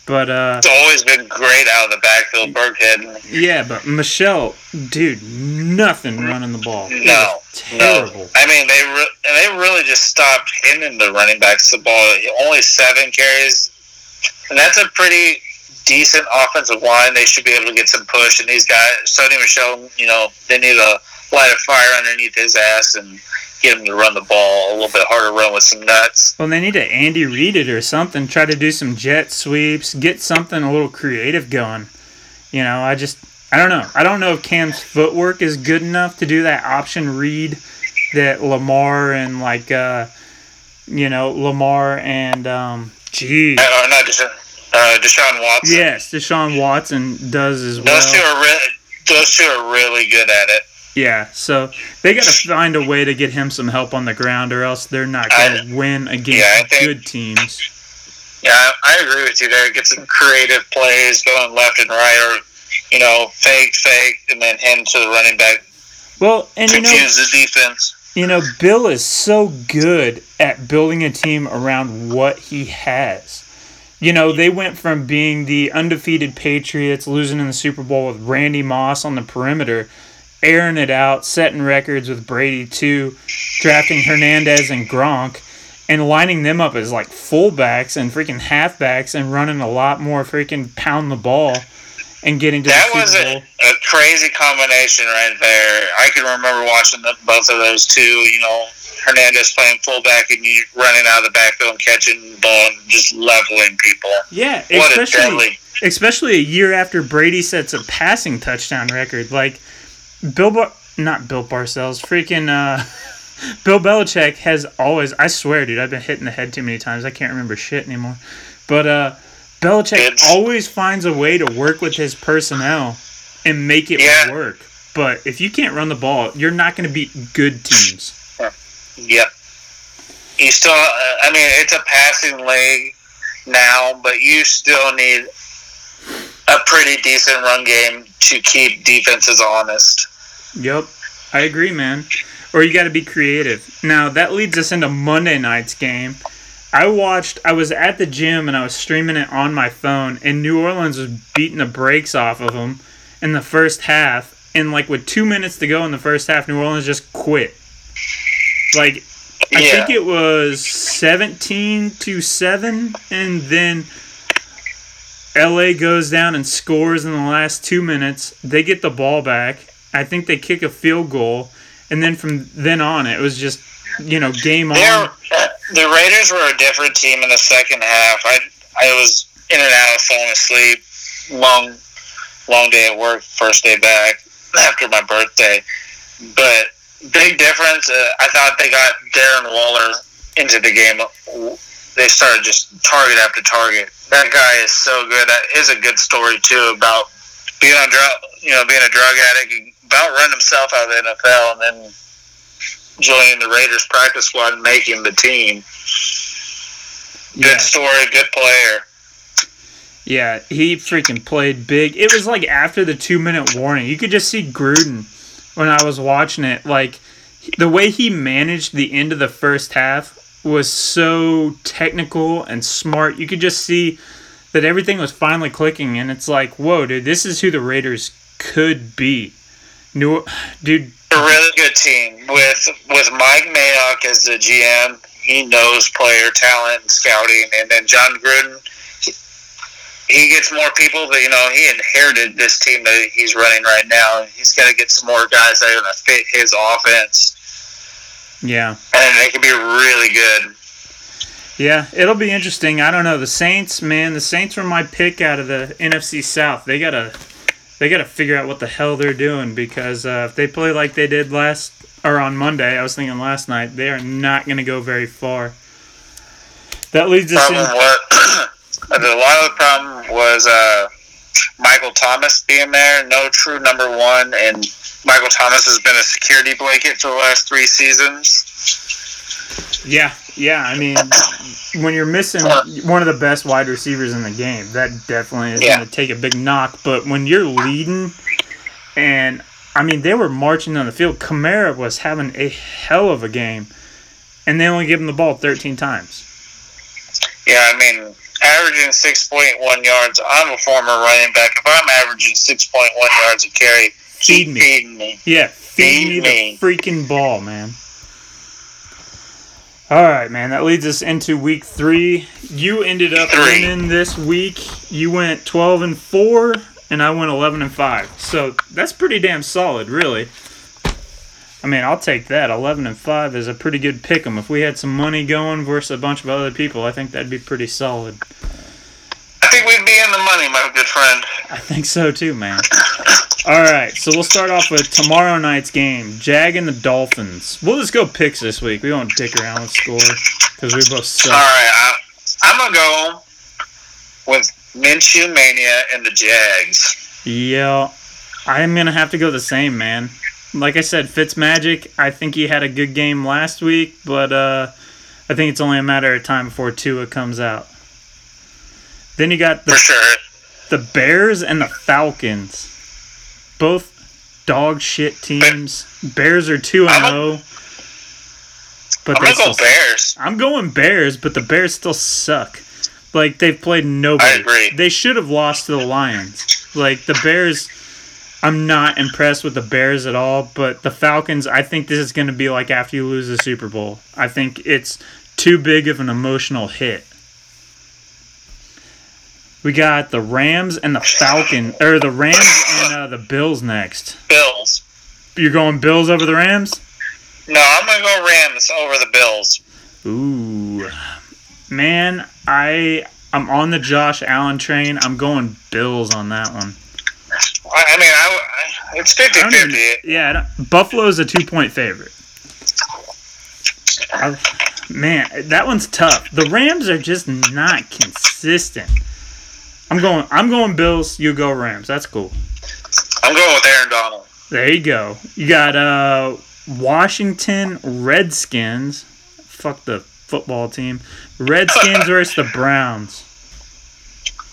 but uh, it's always been great out of the backfield, Burkhead. Yeah, but Michel, dude, nothing running the ball. No, terrible. No. I mean, they re- they really just stopped hitting the running backs the ball. Only seven carries, and that's a pretty decent offensive line. They should be able to get some push. And these guys, Sony Michel, you know, they need a light a fire underneath his ass and get him to run the ball a little bit harder, run with some nuts. Well, they need to Andy Reid it or something. Try to do some jet sweeps, get something a little creative going. You know, I just I don't know. I don't know if Cam's footwork is good enough to do that option read that Lamar and like uh you know Lamar and um gee. Uh, not just uh, Deshaun Watson. Yes, Deshaun Watson does as well. Those two are re- those two are really good at it. Yeah, so they got to find a way to get him some help on the ground, or else they're not going to win against yeah, think, good teams. Yeah, I agree with you there. Get some creative plays going left and right, or you know, fake, fake, and then hand to the running back. Well, and you know, the defense. You know, Bill is so good at building a team around what he has. You know, they went from being the undefeated Patriots, losing in the Super Bowl with Randy Moss on the perimeter airing it out, setting records with Brady too, drafting Hernandez and Gronk, and lining them up as like fullbacks and freaking halfbacks and running a lot more freaking pound the ball and getting to that was a, a, crazy combination right there. I can remember watching the, both of those two. You know, Hernandez playing fullback and you running out of the backfield and catching the ball and just leveling people. Yeah, what especially especially a year after Brady sets a passing touchdown record. Like Bill, Bar- not Bill Parcells, freaking uh, Bill Belichick has always. I swear, dude, I've been hitting the head too many times. I can't remember shit anymore. But uh, Belichick it's, always finds a way to work with his personnel and make it yeah. work. But if you can't run the ball, you're not going to beat good teams. Yep. You still, uh, I mean, it's a passing league now, but you still need a pretty decent run game to keep defenses honest. Yep, I agree, man. Or you got to be creative. Now that leads us into Monday night's game. I watched. I was at the gym and I was streaming it on my phone, and New Orleans was beating the brakes off of them in the first half. And like with two minutes to go in the first half, New Orleans just quit. Like I yeah. think it was seventeen to seven, and then LA goes down and scores in the last two minutes. They get the ball back. I think they kick a field goal, and then from then on, it was just you know game They're, on. The Raiders were a different team in the second half. I I was in and out, falling asleep. Long long day at work, first day back after my birthday. But big difference. Uh, I thought they got Darren Waller into the game. They started just target after target that guy is so good. That is a good story too about being on drug, you know, being a drug addict, about run himself out of the NFL, and then joining the Raiders practice squad and making the team. Good yeah. story, good player. Yeah, he freaking played big. It was like after the two minute warning. You could just see Gruden when I was watching it. Like the way he managed the end of the first half was so technical and smart. You could just see that everything was finally clicking, and it's like, whoa, dude, this is who the Raiders could be. New, dude. A really good team with with Mike Mayock as the GM. He knows player talent and scouting, and then Jon Gruden. He, he gets more people, but you know he inherited this team that he's running right now. He's got to get some more guys that are going to fit his offense. Yeah, and they could be really good. Yeah, it'll be interesting. I don't know the Saints, man. The Saints were my pick out of the NFC South. They gotta, they gotta figure out what the hell they're doing because uh, if they play like they did last or on Monday, I was thinking last night, they are not gonna go very far. That leads us problem in. Was, a lot of the problem was uh, Michael Thomas being there, no true number one, and Michael Thomas has been a security blanket for the last three seasons. Yeah, yeah. I mean, when you're missing one of the best wide receivers in the game, that definitely is yeah. going to take a big knock. But when you're leading, and I mean, they were marching on the field. Kamara was having a hell of a game, and they only give him the ball 13 times. Yeah, I mean, averaging 6.1 yards. I'm a former running back. If I'm averaging 6.1 yards a carry, feed me. Feeding me. Yeah, feed, feed me, me the freaking ball, man. All right, man. That leads us into week three. You ended up three. winning this week. You went twelve and four, and I went eleven and five. So that's pretty damn solid, really. I mean, I'll take that. Eleven and five is a pretty good pick 'em. If we had some money going versus a bunch of other people, I think that'd be pretty solid. I think we'd be in the money, my good friend. I think so too, man. All right, so we'll start off with tomorrow night's game, Jag and the Dolphins. We'll just go picks this week. We won't dick around with score because we both suck. All right, I, am gonna go with Minshew Mania and the Jags. Yeah, I'm gonna have to go the same, man. Like I said, Fitz Magic. I think he had a good game last week, but uh, I think it's only a matter of time before Tua comes out. Then you got the sure. the Bears and the Falcons both dog shit teams. Bears are two and zero. Oh, but I'm gonna go Bears. I'm going Bears, but the Bears still suck. Like they've played nobody. I agree. They should have lost to the Lions. Like the Bears. I'm not impressed with the Bears at all, but the Falcons, I think this is going to be like after you lose the Super Bowl. I think it's too big of an emotional hit. We got the Rams and the Falcon, or the Rams and uh, the Bills next. Bills. You're going Bills over the Rams? No, I'm gonna go Rams over the Bills. Ooh, man, I I'm on the Josh Allen train. I'm going Bills on that one. I mean, I, I it's 50-50. Yeah, Buffalo's a two point favorite. I, man, that one's tough. The Rams are just not consistent. I'm going. I'm going Bills. You go Rams. That's cool. I'm going with Aaron Donald. There you go. You got uh Washington Redskins. Fuck the football team. Redskins versus the Browns.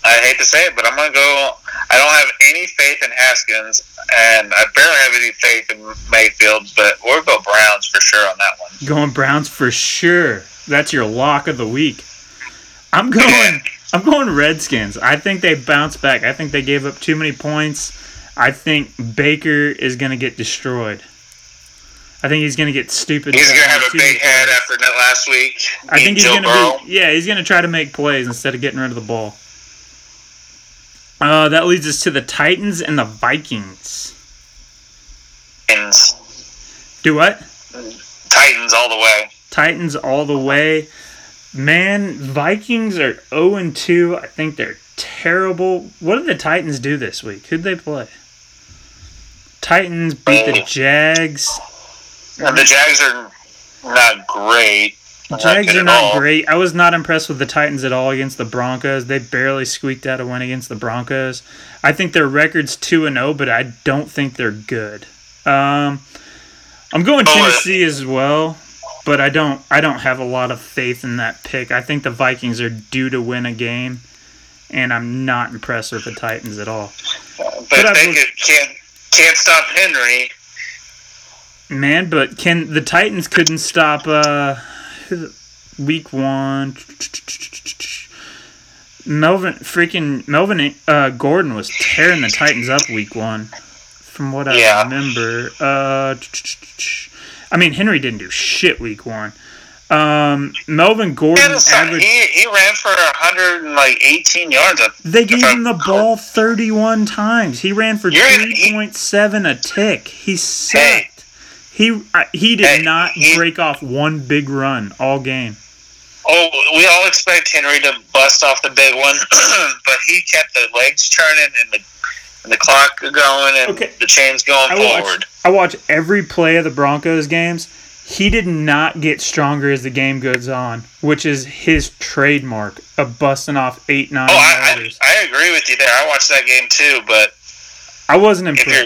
I hate to say it, but I'm gonna go. I don't have any faith in Haskins, and I barely have any faith in Mayfield. But we'll go Browns for sure on that one. Going Browns for sure. That's your lock of the week. I'm going. I'm going Redskins. I think they bounce back. I think they gave up too many points. I think Baker is going to get destroyed. I think he's going to get stupid. He's going to have a big head after that last week. I think he's going to be. Yeah, he's going to try to make plays instead of getting rid of the ball. Uh, that leads us to the Titans and the Vikings. Titans. Do what? Titans all the way. Titans all the way. Man, Vikings are 0 and 2. I think they're terrible. What did the Titans do this week? Who'd they play? Titans beat the Jags. And the Jags are not great. The Jags are not great. I was not impressed with the Titans at all against the Broncos. They barely squeaked out a win against the Broncos. I think their record's 2 and 0, but I don't think they're good. Um, I'm going oh, Tennessee as well but I don't I don't have a lot of faith in that pick. I think the Vikings are due to win a game, and I'm not impressed with the Titans at all. But, but they was, can't can't stop Henry. Man, but can the Titans couldn't stop uh, week one. Melvin freaking Melvin uh, Gordon was tearing the Titans up week one. from what I Yeah. remember. Uh, I mean, Henry didn't do shit week one. Um, Melvin Gordon a averaged. he, he ran for 118 yards. They gave him the ball 31 times. He ran for 3.7 a tick. He sucked. Hey. He he did Hey, not he- break off one big run all game. Oh, we all expect Henry to bust off the big one, but he kept the legs turning and the and the clock going and Okay. the chains going I forward. watched, I watch every play of the Broncos games. He did not get stronger as the game goes on, which is his trademark of busting off eight, nine Oh, I, I. I agree with you there. I watched that game too, but I, wasn't if you're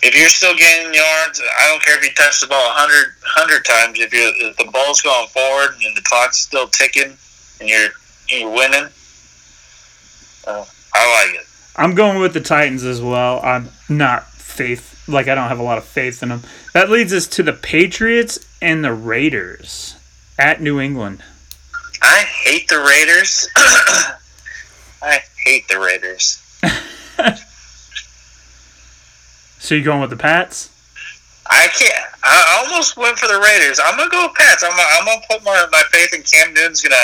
if you're still gaining yards, I don't care if you touch the ball 100, 100 times. If you if the ball's going forward and the clock's still ticking and you're you're winning, uh, I like it. I'm going with the Titans as well. I'm not faith like I don't have a lot of faith in them. That leads us to the Patriots and the Raiders at New England. I hate the Raiders. I hate the Raiders. So you're going with the Pats? I can't. I almost went for the Raiders. I'm gonna go with Pats. I'm gonna, I'm gonna put my, my faith in Cam Newton's gonna.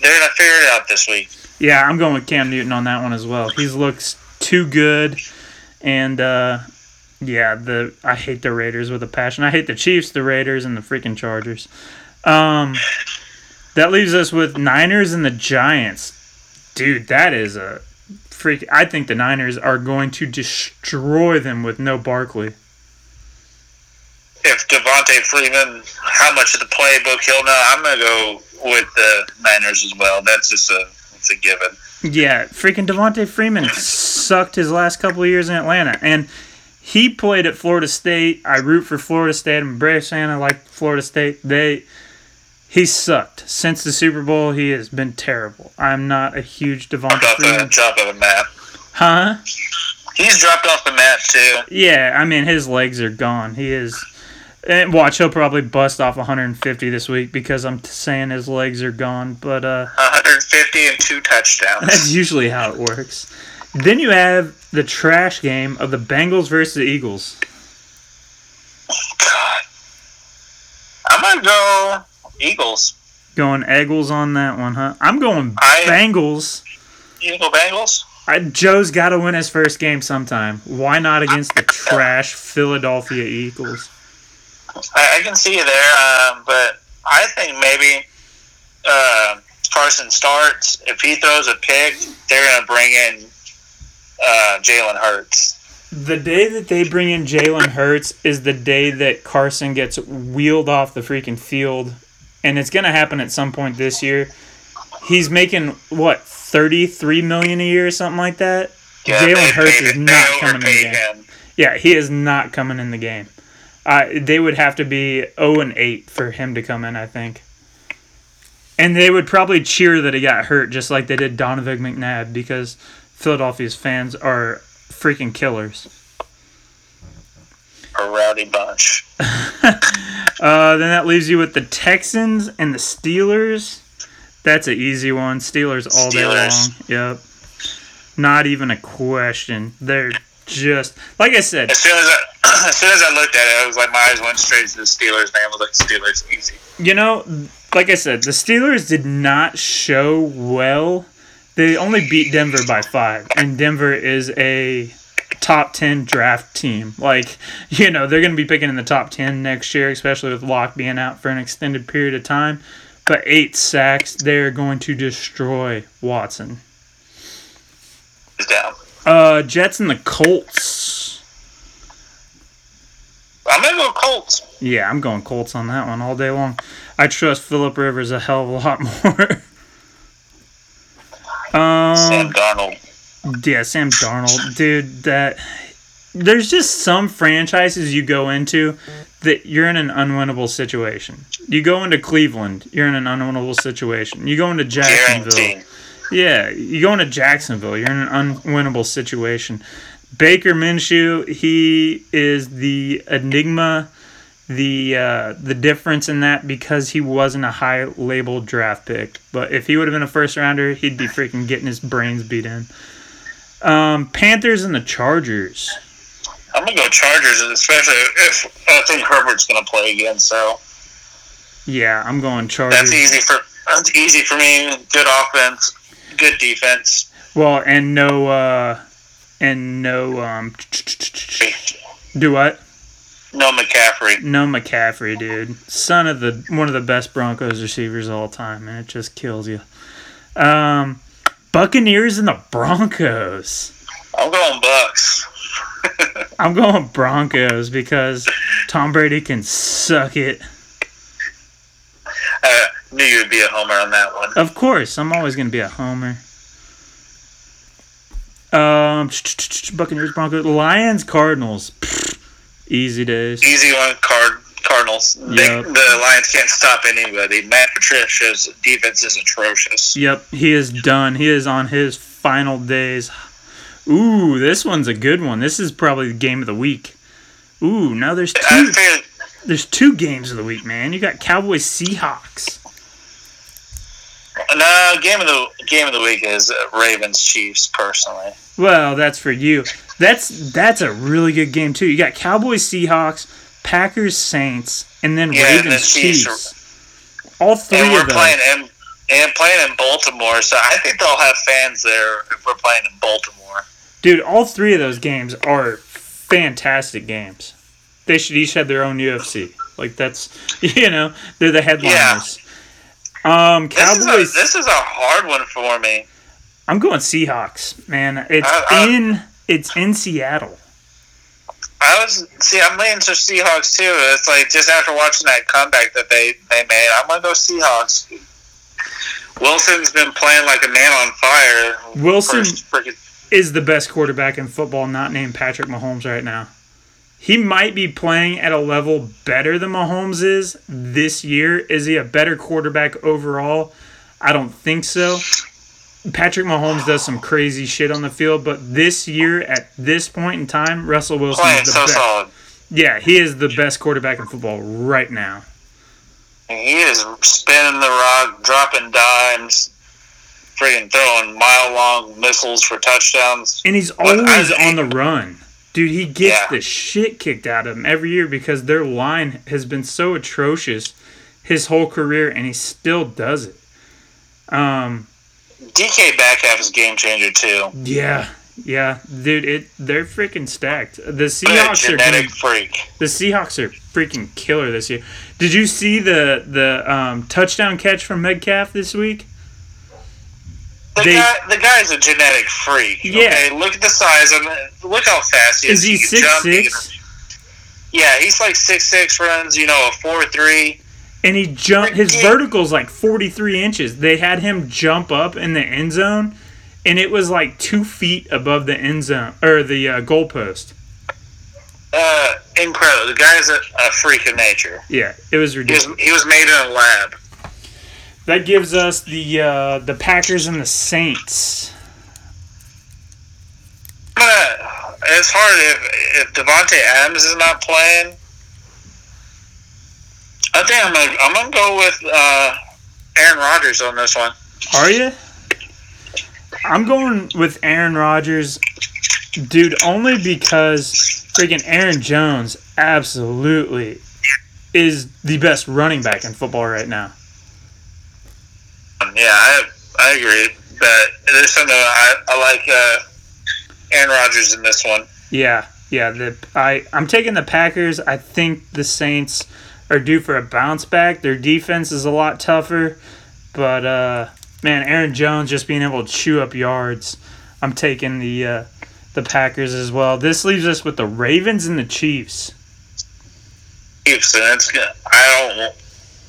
They're gonna figure it out this week. Yeah, I'm going with Cam Newton on that one as well. He looks too good, and uh, yeah, the I hate the Raiders with a passion. I hate the Chiefs, the Raiders, and the freaking Chargers. Um, that leaves us with Niners and the Giants. Dude, that is a freak. I think the Niners are going to destroy them with no Barkley. If Devonta Freeman, how much of the playbook he'll know, I'm gonna go with the Niners as well. That's just a it's a given. Yeah, freaking Devonta Freeman sucked his last couple of years in Atlanta, and he played at Florida State. I root for Florida State. I'm a Braves fan. I like Florida State. They he sucked since the Super Bowl. He has been terrible. I'm not a huge Devonta Drop Freeman. drop of the map. Huh? He's dropped off the map too. Yeah, I mean his legs are gone. He is. And watch, he'll probably bust off 150 this week because I'm saying his legs are gone. But uh, 150 and two touchdowns. That's usually how it works. Then you have the trash game of the Bengals versus the Eagles. Oh, God. I'm gonna go Eagles. Going Eagles on that one, huh? I'm going I- Bengals. You go Bengals. I, Joe's got to win his first game sometime. Why not against the trash Philadelphia Eagles? I, I can see you there, um, but I think maybe uh, Carson starts. If he throws a pick, they're going to bring in uh, Jalen Hurts. The day that they bring in Jalen Hurts is the day that Carson gets wheeled off the freaking field, and it's gonna happen at some point this year. He's making what thirty three million a year or something like that. Jalen Hurts is not coming in the game. him. Yeah, he is not coming in the game. Uh, they would have to be 0 and 8 for him to come in, I think. And they would probably cheer that he got hurt, just like they did Donovan McNabb, because Philadelphia's fans are freaking killers. A rowdy bunch. Uh, then that leaves you with the Texans and the Steelers. That's an easy one. Steelers all day long. Yep. Not even a question. They're just like I said. As soon as I, as soon as I looked at it, I was like, my eyes went straight to the Steelers. Man, I was like, Steelers easy. You know, like I said, the Steelers did not show well. They only beat Denver by five, and Denver is a top 10 draft team. Like, you know, they're going to be picking in the top 10 next year, especially with Lock being out for an extended period of time. But eight sacks, they're going to destroy Watson. Down. Uh, Jets and the Colts. I'm gonna go Colts. Yeah, I'm going Colts on that one all day long. I trust Philip Rivers a hell of a lot more. um, Sam Darnold. Yeah, Sam Darnold, dude. That there's just some franchises you go into that you're in an unwinnable situation. You go into Cleveland, you're in an unwinnable situation. You go into Jacksonville, Guaranteed. Yeah, you go into Jacksonville, you're in an unwinnable situation. Baker Minshew, he is the enigma, the uh, the difference in that because he wasn't a high label draft pick. But if he would have been a first rounder, he'd be freaking getting his brains beat in. Um, Panthers and the Chargers. I'm gonna go Chargers, especially if I think Herbert's gonna play again. So Yeah, I'm going Chargers. that's easy for that's easy for me. Good offense, good defense. Well, and no, uh, and no, um, do what? No McCaffrey. No McCaffrey, dude. Son of the one of the best Broncos receivers of all time, and it just kills you. Um, Buccaneers and the Broncos. I'm going Bucks. I'm going Broncos because Tom Brady can suck it. I knew you'd be a homer on that one. Of course, I'm always going to be a homer. Um, Buccaneers, Broncos, Lions, Cardinals. Pfft, Easy days. Easy one, Card Cardinals. They, Yep. the Lions can't stop anybody. Matt Patricia's defense is atrocious. Yep, he is done. He is on his final days. Ooh, this one's a good one. This is probably the game of the week. Ooh, now there's two. figured There's two games of the week, man. You got Cowboys, Seahawks. No game of the game of the week is Ravens Chiefs. Personally, Well, that's for you. That's that's a really good game too. You got Cowboys, Seahawks, Packers, Saints, and then Yeah, and the Ravens, Chiefs Chiefs. All three and we're of those. playing in and playing in Baltimore, so I think they'll have fans there if we're playing in Baltimore. Dude, all three of those games are fantastic games. They should each have their own UFC. Like that's you know, they're the headliners. Um This is, a, Cowboys this is a hard one for me. I'm going Seahawks, man. It's I- I- in it's in Seattle. I was see. I'm leaning to Seahawks too. It's like just after watching that comeback that they they made, I'm gonna go Seahawks. Wilson's been playing like a man on fire. Wilson freaking is the best quarterback in football, not named Patrick Mahomes right now. He might be playing at a level better than Mahomes is this year. Is he a better quarterback overall? I don't think so. Patrick Mahomes does some crazy shit on the field, but this year, at this point in time, Russell Wilson playing is the so best. solid. Yeah, he is the best quarterback in football right now. He is spinning the rock, dropping dimes, freaking throwing mile long missiles for touchdowns. And he's always I- on the run. Dude, he gets Yeah. the shit kicked out of him every year because their line has been so atrocious his whole career and he still does it. Um DK Metcalf is a game changer too. yeah. Yeah, dude, it they're freaking stacked. The Seahawks are gonna, genetic freak. the Seahawks are freaking killer this year. Did you see the the um, touchdown catch from Metcalf this week? The They- guy, the guy's a genetic freak. Yeah. Okay, look at the size him. Look how fast he is. Is he can six jump, he can- six? Yeah, he's like six six. Runs, you know, a four three. and he jumped. His vertical's like forty three inches. They had him jump up in the end zone, and it was like two feet above the end zone or the uh, goalpost. Uh, incredible. The guy's a, a freak of nature. Yeah, it was He was, ridiculous. he was made in a lab. That gives us the uh, the Packers and the Saints. It's hard if if Davante Adams is not playing. I think I'm gonna I'm gonna go with uh, Aaron Rodgers on this one. Are you? I'm going with Aaron Rodgers, dude, only because freaking Aaron Jones absolutely is the best running back in football right now. Yeah, I I agree, but there's something I I like uh, Aaron Rodgers in this one. Yeah, yeah. The I I'm taking the Packers. I think the Saints are due for a bounce back. Their defense is a lot tougher, but uh, man, Aaron Jones just being able to chew up yards. I'm taking the uh, the Packers as well. This leaves us with the Ravens and the Chiefs. Chiefs, and it's gonna- I don't.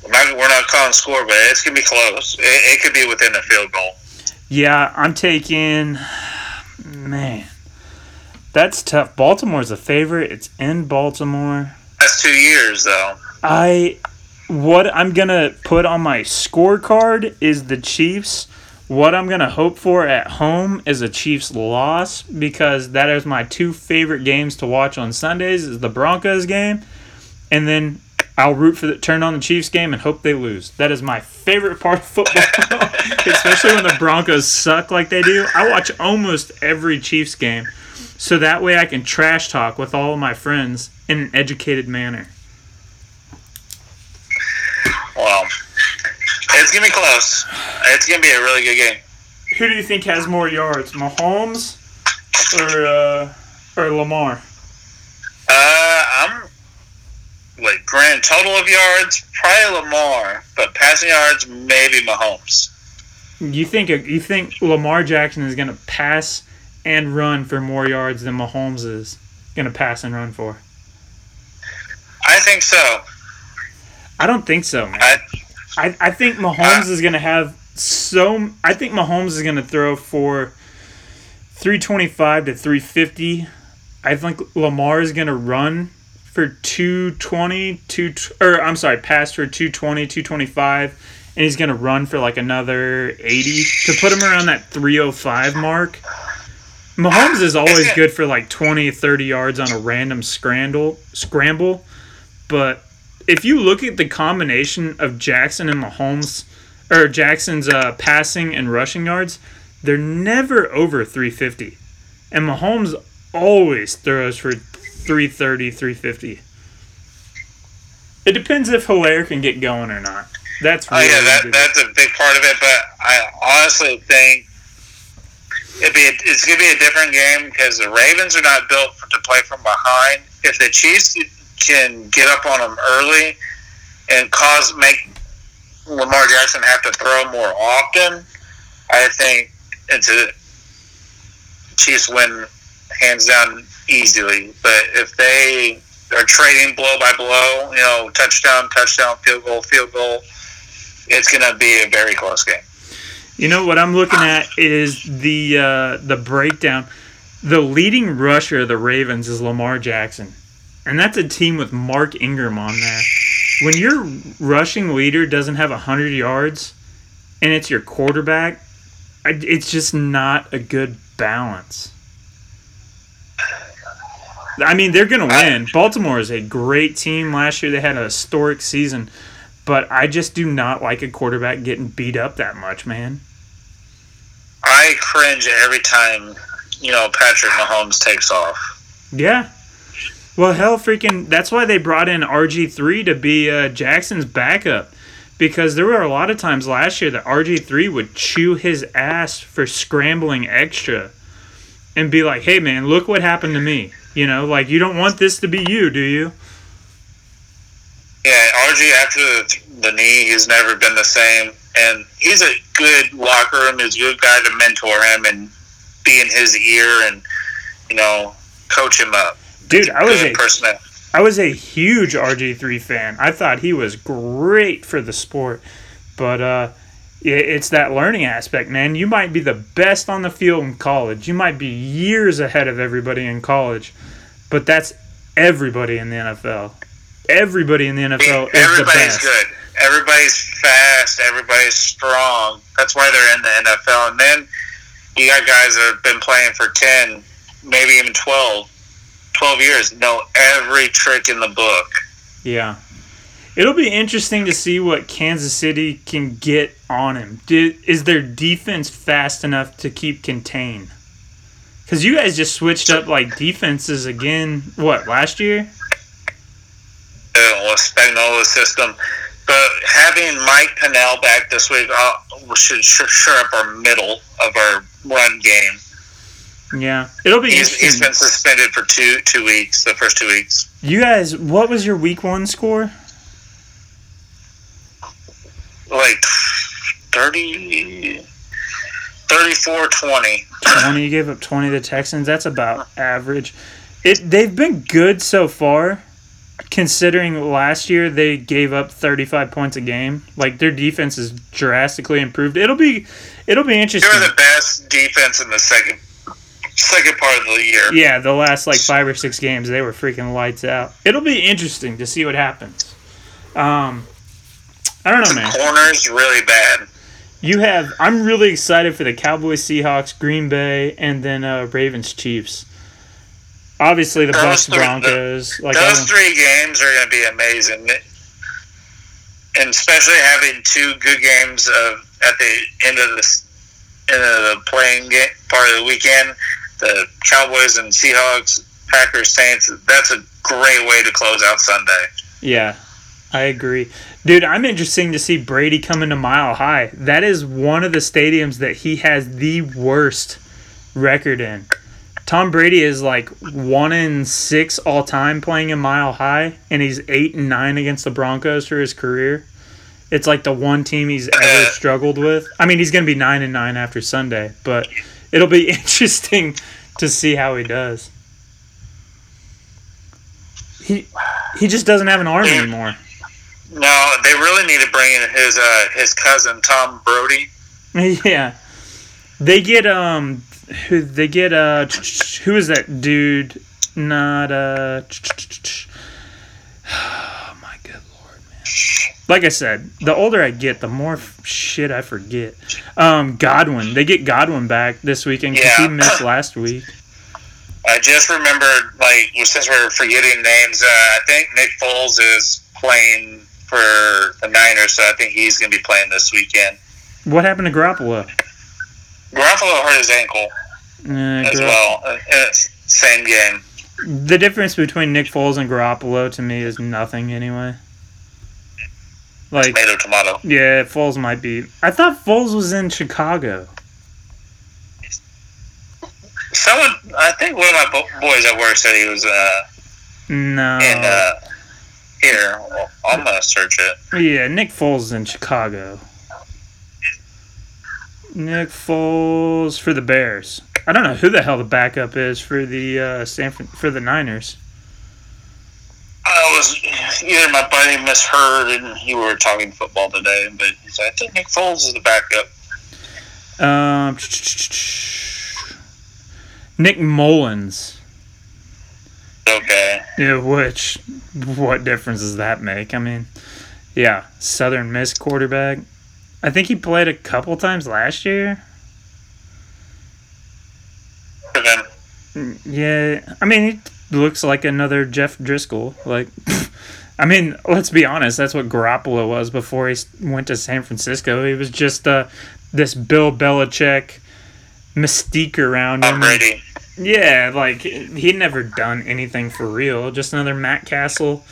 We're not, we're not calling score, but it's gonna be close. It, it could be within a field goal. Yeah, I'm taking. Man, that's tough. Baltimore's a favorite. It's in Baltimore. That's two years though. I what I'm gonna put on my scorecard is the Chiefs. What I'm gonna hope for at home is a Chiefs loss because that is my two favorite games to watch on Sundays is the Broncos game, and then I'll root for the turn on the Chiefs game and hope they lose. That is my favorite part of football. especially when the Broncos suck like they do. I watch almost every Chiefs game, so that way I can trash talk with all of my friends in an educated manner. Well, it's gonna be close. It's gonna be a really good game. Who do you think has more yards, Mahomes or uh, or Lamar? Uh, like grand total of yards, probably Lamar, but passing yards, maybe Mahomes. You think you think Lamar Jackson is going to pass and run for more yards than Mahomes is going to pass and run for? I think so. I don't think so, man. I, I, I think Mahomes is going to have so. I think Mahomes is going to throw for 325 to 350. I think Lamar is going to run for 220, two, or I'm sorry, pass for 220, 225, and he's going to run for like another 80 to put him around that 305 mark. Mahomes is always good for like 20, 30 yards on a random scramble, scramble, but if you look at the combination of Jackson and Mahomes, or Jackson's uh, passing and rushing yards, they're never over 350. And Mahomes always throws for 330, 350. It depends if Helaire can get going or not. That's really oh yeah, that, that's a big part of it. But I honestly think it'd be a, it's gonna be a different game because the Ravens are not built for, to play from behind. If the Chiefs can get up on them early and cause make Lamar Jackson have to throw more often, I think it's a Chiefs win hands down easily. But if they are trading blow by blow, you know, touchdown, touchdown, field goal, field goal, it's going to be a very close game. You know what I'm looking at is the uh, the breakdown. The leading rusher of the Ravens is Lamar Jackson. And that's a team with Mark Ingram on there. When your rushing leader doesn't have 100 yards and it's your quarterback, it's just not a good balance. I mean, they're going to win. Baltimore is a great team. Last year they had a historic season, but I just do not like a quarterback getting beat up that much, man. I cringe every time, you know, Patrick Mahomes takes off. Yeah, well, hell, freaking, that's why they brought in RG3 to be uh, Jackson's backup. Because there were a lot of times last year that RG3 would chew his ass for scrambling extra and be like, hey, man, look what happened to me. You know, like, you don't want this to be you, do you? Yeah, RG, after the, the knee, he's never been the same. And he's a good locker room, he's a good guy to mentor him and be in his ear and, you know, coach him up. Dude, I was a I was a huge RG3 fan. I thought he was great for the sport. But uh it's that learning aspect, man. You might be the best on the field in college. You might be years ahead of everybody in college. But that's everybody in the NFL. Everybody in the NFL is the best. good. Everybody's fast. Everybody's strong. That's why they're in the NFL. And then you got guys that have been playing for 10, maybe even 12 12 years know every trick in the book. Yeah. It'll be interesting to see what Kansas City can get on him. Is their defense fast enough to keep contained? Because you guys just switched up like defenses again. What last year? Uh, Spagnuolo system, but having Mike Pennel back this week uh, should shore up our middle of our run game. Yeah, it'll be. He's, he's been suspended for two two weeks. The first two weeks. You guys, what was your week one score? Like 30, 34 20. 20. You gave up 20 to the Texans. That's about average. It They've been good so far, considering last year they gave up 35 points a game. Like, their defense is drastically improved. It'll be it'll be interesting. They're the best defense in the second second part of the year. Yeah, the last like five or six games, they were freaking lights out. It'll be interesting to see what happens. Um, I don't know, man. Corners really bad. You have. I'm really excited for the Cowboys, Seahawks, Green Bay, and then uh, Ravens, Chiefs. Obviously, the Bucs, Broncos. The, like those three games are going to be amazing, and especially having two good games of at the end of this end of the playing game, part of the weekend. The Cowboys and Seahawks, Packers, Saints. That's a great way to close out Sunday. Yeah, I agree. Dude, I'm interesting to see Brady come into Mile High. That is one of the stadiums that he has the worst record in. Tom Brady is like one in six all time playing in Mile High, and he's eight and nine against the Broncos for his career. It's like the one team he's ever uh. struggled with. I mean, he's going to be nine and nine after Sunday, but it'll be interesting to see how he does. He he just doesn't have an arm anymore. No, they really need to bring in his uh, his cousin Tom Brody. Yeah, they get um, who they get uh, who is that dude? Not uh, oh my good lord, man. Like I said, the older I get, the more shit I forget. Um, Godwin, they get Godwin back this weekend because he missed last week. I just remembered, like, since we're forgetting names, uh, I think Nick Foles is playing for the Niners, so I think he's going to be playing this weekend. What happened to Garoppolo? Garoppolo hurt his ankle Uh, as well. uh, uh, Same game. The difference between Nick Foles and Garoppolo to me is nothing anyway. Like, Tomato, tomato. yeah, Foles might be. I thought Foles was in Chicago. Someone, I think one of my bo- boys at work said he was uh, No. in uh, here. Well, I'm to search it. Yeah, Nick Foles is in Chicago. Nick Foles for the Bears. I don't know who the hell the backup is for the uh, Stanford for the Niners. I was either my buddy misheard and he were talking football today, but I think Nick Foles is the backup. Um, Nick Mullens. Okay. Yeah, which what difference does that make? I mean, yeah, Southern Miss quarterback. I think he played a couple times last year. Mm, Yeah, I mean, he looks like another Jeff Driskel. Like, I mean, let's be honest. That's what Garoppolo was before he went to San Francisco. He was just uh, this Bill Belichick mystique around Tom him. Brady. Yeah, like he'd never done anything for real. Just another Matt Cassel,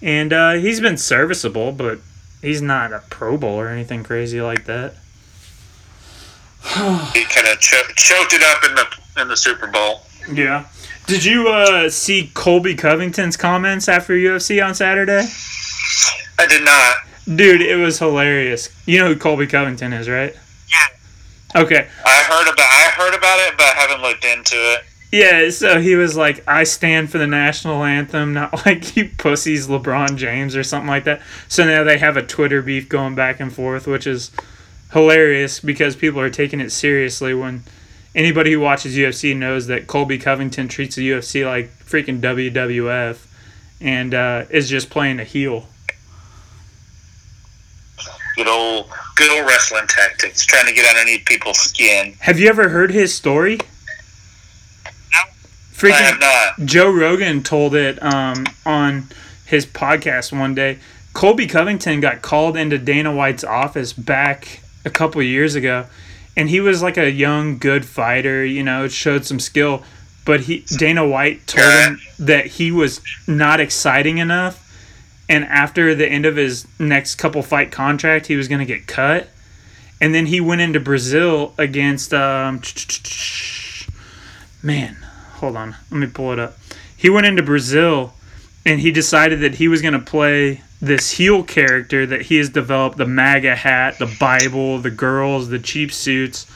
and uh, he's been serviceable, but he's not a Pro Bowl or anything crazy like that. He kind of cho- choked it up in the in the Super Bowl. Yeah. Did you uh, see Colby Covington's comments after UFC on Saturday? I did not. Dude, it was hilarious. You know who Colby Covington is, right? Yeah. Okay. I heard about I heard about it, but I haven't looked into it. Yeah, so he was like, I stand for the national anthem, not like you pussies LeBron James or something like that. So now they have a Twitter beef going back and forth, which is hilarious because people are taking it seriously when anybody who watches UFC knows that Colby Covington treats the UFC like freaking WWF and uh, is just playing a heel. Good old good old wrestling tactics, trying to get underneath people's skin. Have you ever heard his story? I Freaking have not. Joe Rogan told it um, on his podcast one day. Colby Covington got called into Dana White's office back a couple years ago, and he was like a young, good fighter. You know, showed some skill, but he Dana White told him that he was not exciting enough, and after the end of his next couple fight contract, he was going to get cut. And then he went into Brazil against um, man, hold on, let me pull it up. He went into Brazil and he decided that he was going to play this heel character that he has developed the MAGA hat, the Bible, the girls, the cheap suits,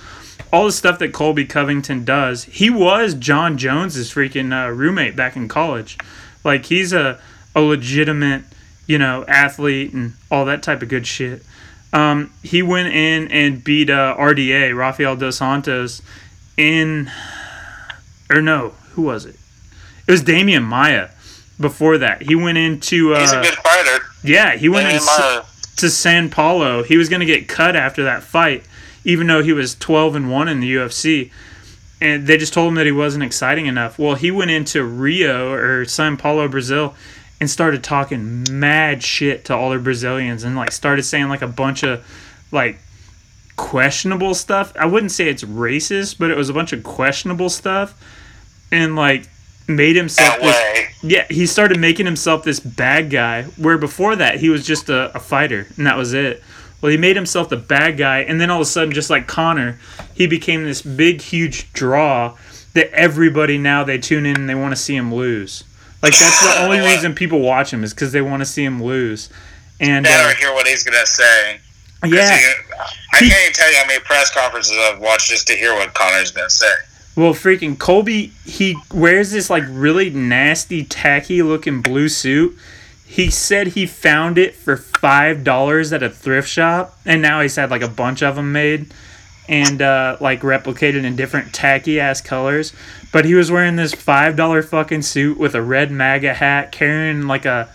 all the stuff that Colby Covington does. He was Jon Jones's freaking uh, roommate back in college. Like he's a, a legitimate, you know, athlete and all that type of good shit. Um, he went in and beat uh, RDA, Rafael dos Santos, in or no, who was it? It was Demian Maia. Before that, he went into He's a uh, good fighter. yeah, he went Demian in Maia. to San Paulo. He was going to get cut after that fight, even though he was 12 and 1 in the UFC. And they just told him that he wasn't exciting enough. Well, he went into Rio or San Paulo, Brazil, and started talking mad shit to all the Brazilians and like started saying like a bunch of like questionable stuff. I wouldn't say it's racist, but it was a bunch of questionable stuff, and like made himself That this, yeah he started making himself this bad guy where before that he was just a, a fighter and that was it. Well he made himself the bad guy and then all of a sudden just like Conor he became this big huge draw that everybody now they tune in and they want to see him lose. Like that's the only reason people watch him is because they want to see him lose. And Never uh, hear what he's gonna say. Yeah. He- I can't even tell you how many press conferences I've watched just to hear what Conor's gonna say. Well, freaking Colby, he wears this like really nasty, tacky looking blue suit. He said he found it for five dollars at a thrift shop, and now he's had like a bunch of them made and uh, like replicated in different tacky ass colors. But he was wearing this five dollar fucking suit with a red MAGA hat, carrying like a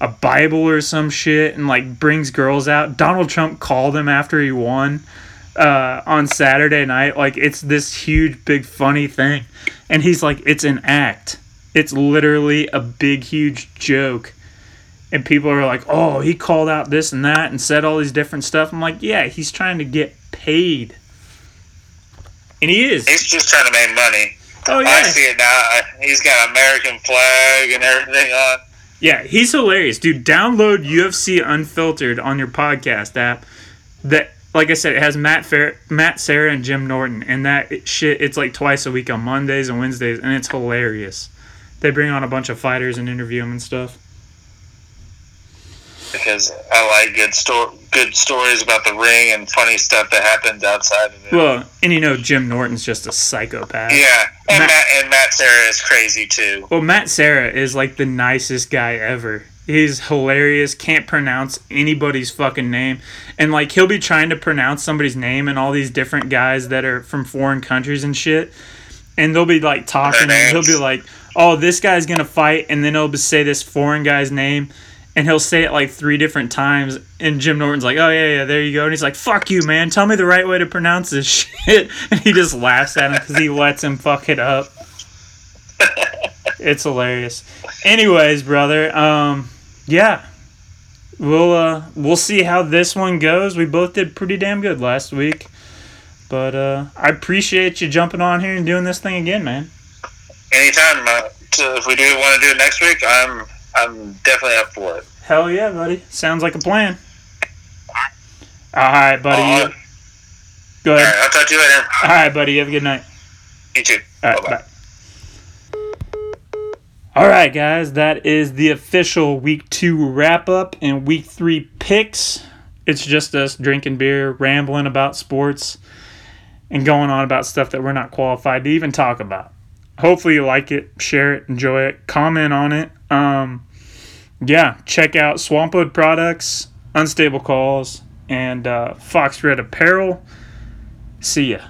a Bible or some shit, and like brings girls out. Donald Trump called him after he won uh, on Saturday night. Like it's this huge, big, funny thing, and he's like, it's an act. It's literally a big, huge joke. And people are like, oh, he called out this and that and said all these different stuff. I'm like, yeah, he's trying to get paid. And he is. He's just trying to make money. Oh, yeah, I see it now. He's got American flag and everything on. Yeah, he's hilarious, dude. Download UFC Unfiltered on your podcast app. That, like I said, it has Matt Fair, Matt Serra, and Jim Norton, and that shit. It's like twice a week on Mondays and Wednesdays, and it's hilarious. They bring on a bunch of fighters and interview them and stuff. because I like good sto- good stories about the ring and funny stuff that happens outside of it. Well, and you know Jim Norton's just a psychopath. yeah, and Matt- Matt, and Matt Serra is crazy too. Well, Matt Serra is like the nicest guy ever. He's hilarious, can't pronounce anybody's fucking name. And like he'll be trying to pronounce somebody's name and all these different guys that are from foreign countries and shit. And they'll be like talking and he'll be like, "Oh, this guy's going to fight." And then he'll say this foreign guy's name and he'll say it like three different times and Jim Norton's like, "Oh yeah, yeah, there you go." And he's like, "Fuck you, man. Tell me the right way to pronounce this shit." And he just laughs at him cuz he lets him fuck it up. It's hilarious. Anyways, brother, um, yeah, we'll uh, we'll see how this one goes. We both did pretty damn good last week, but uh, I appreciate you jumping on here and doing this thing again, man. Anytime, uh, if we do want to do it next week, I'm I'm definitely up for it. Hell yeah, buddy. Sounds like a plan. All right, buddy. All You, go ahead. right, I'll talk to you later. All right, buddy. You have a good night. You too. All right, bye. All right, guys, that is the official week two wrap up and week three picks. It's just us drinking beer, rambling about sports, and going on about stuff that we're not qualified to even talk about. Hopefully, you like it, share it, enjoy it, comment on it. Um, yeah, check out Swampwood Products, Unstable Calls, and uh, Fox Red Apparel. See ya.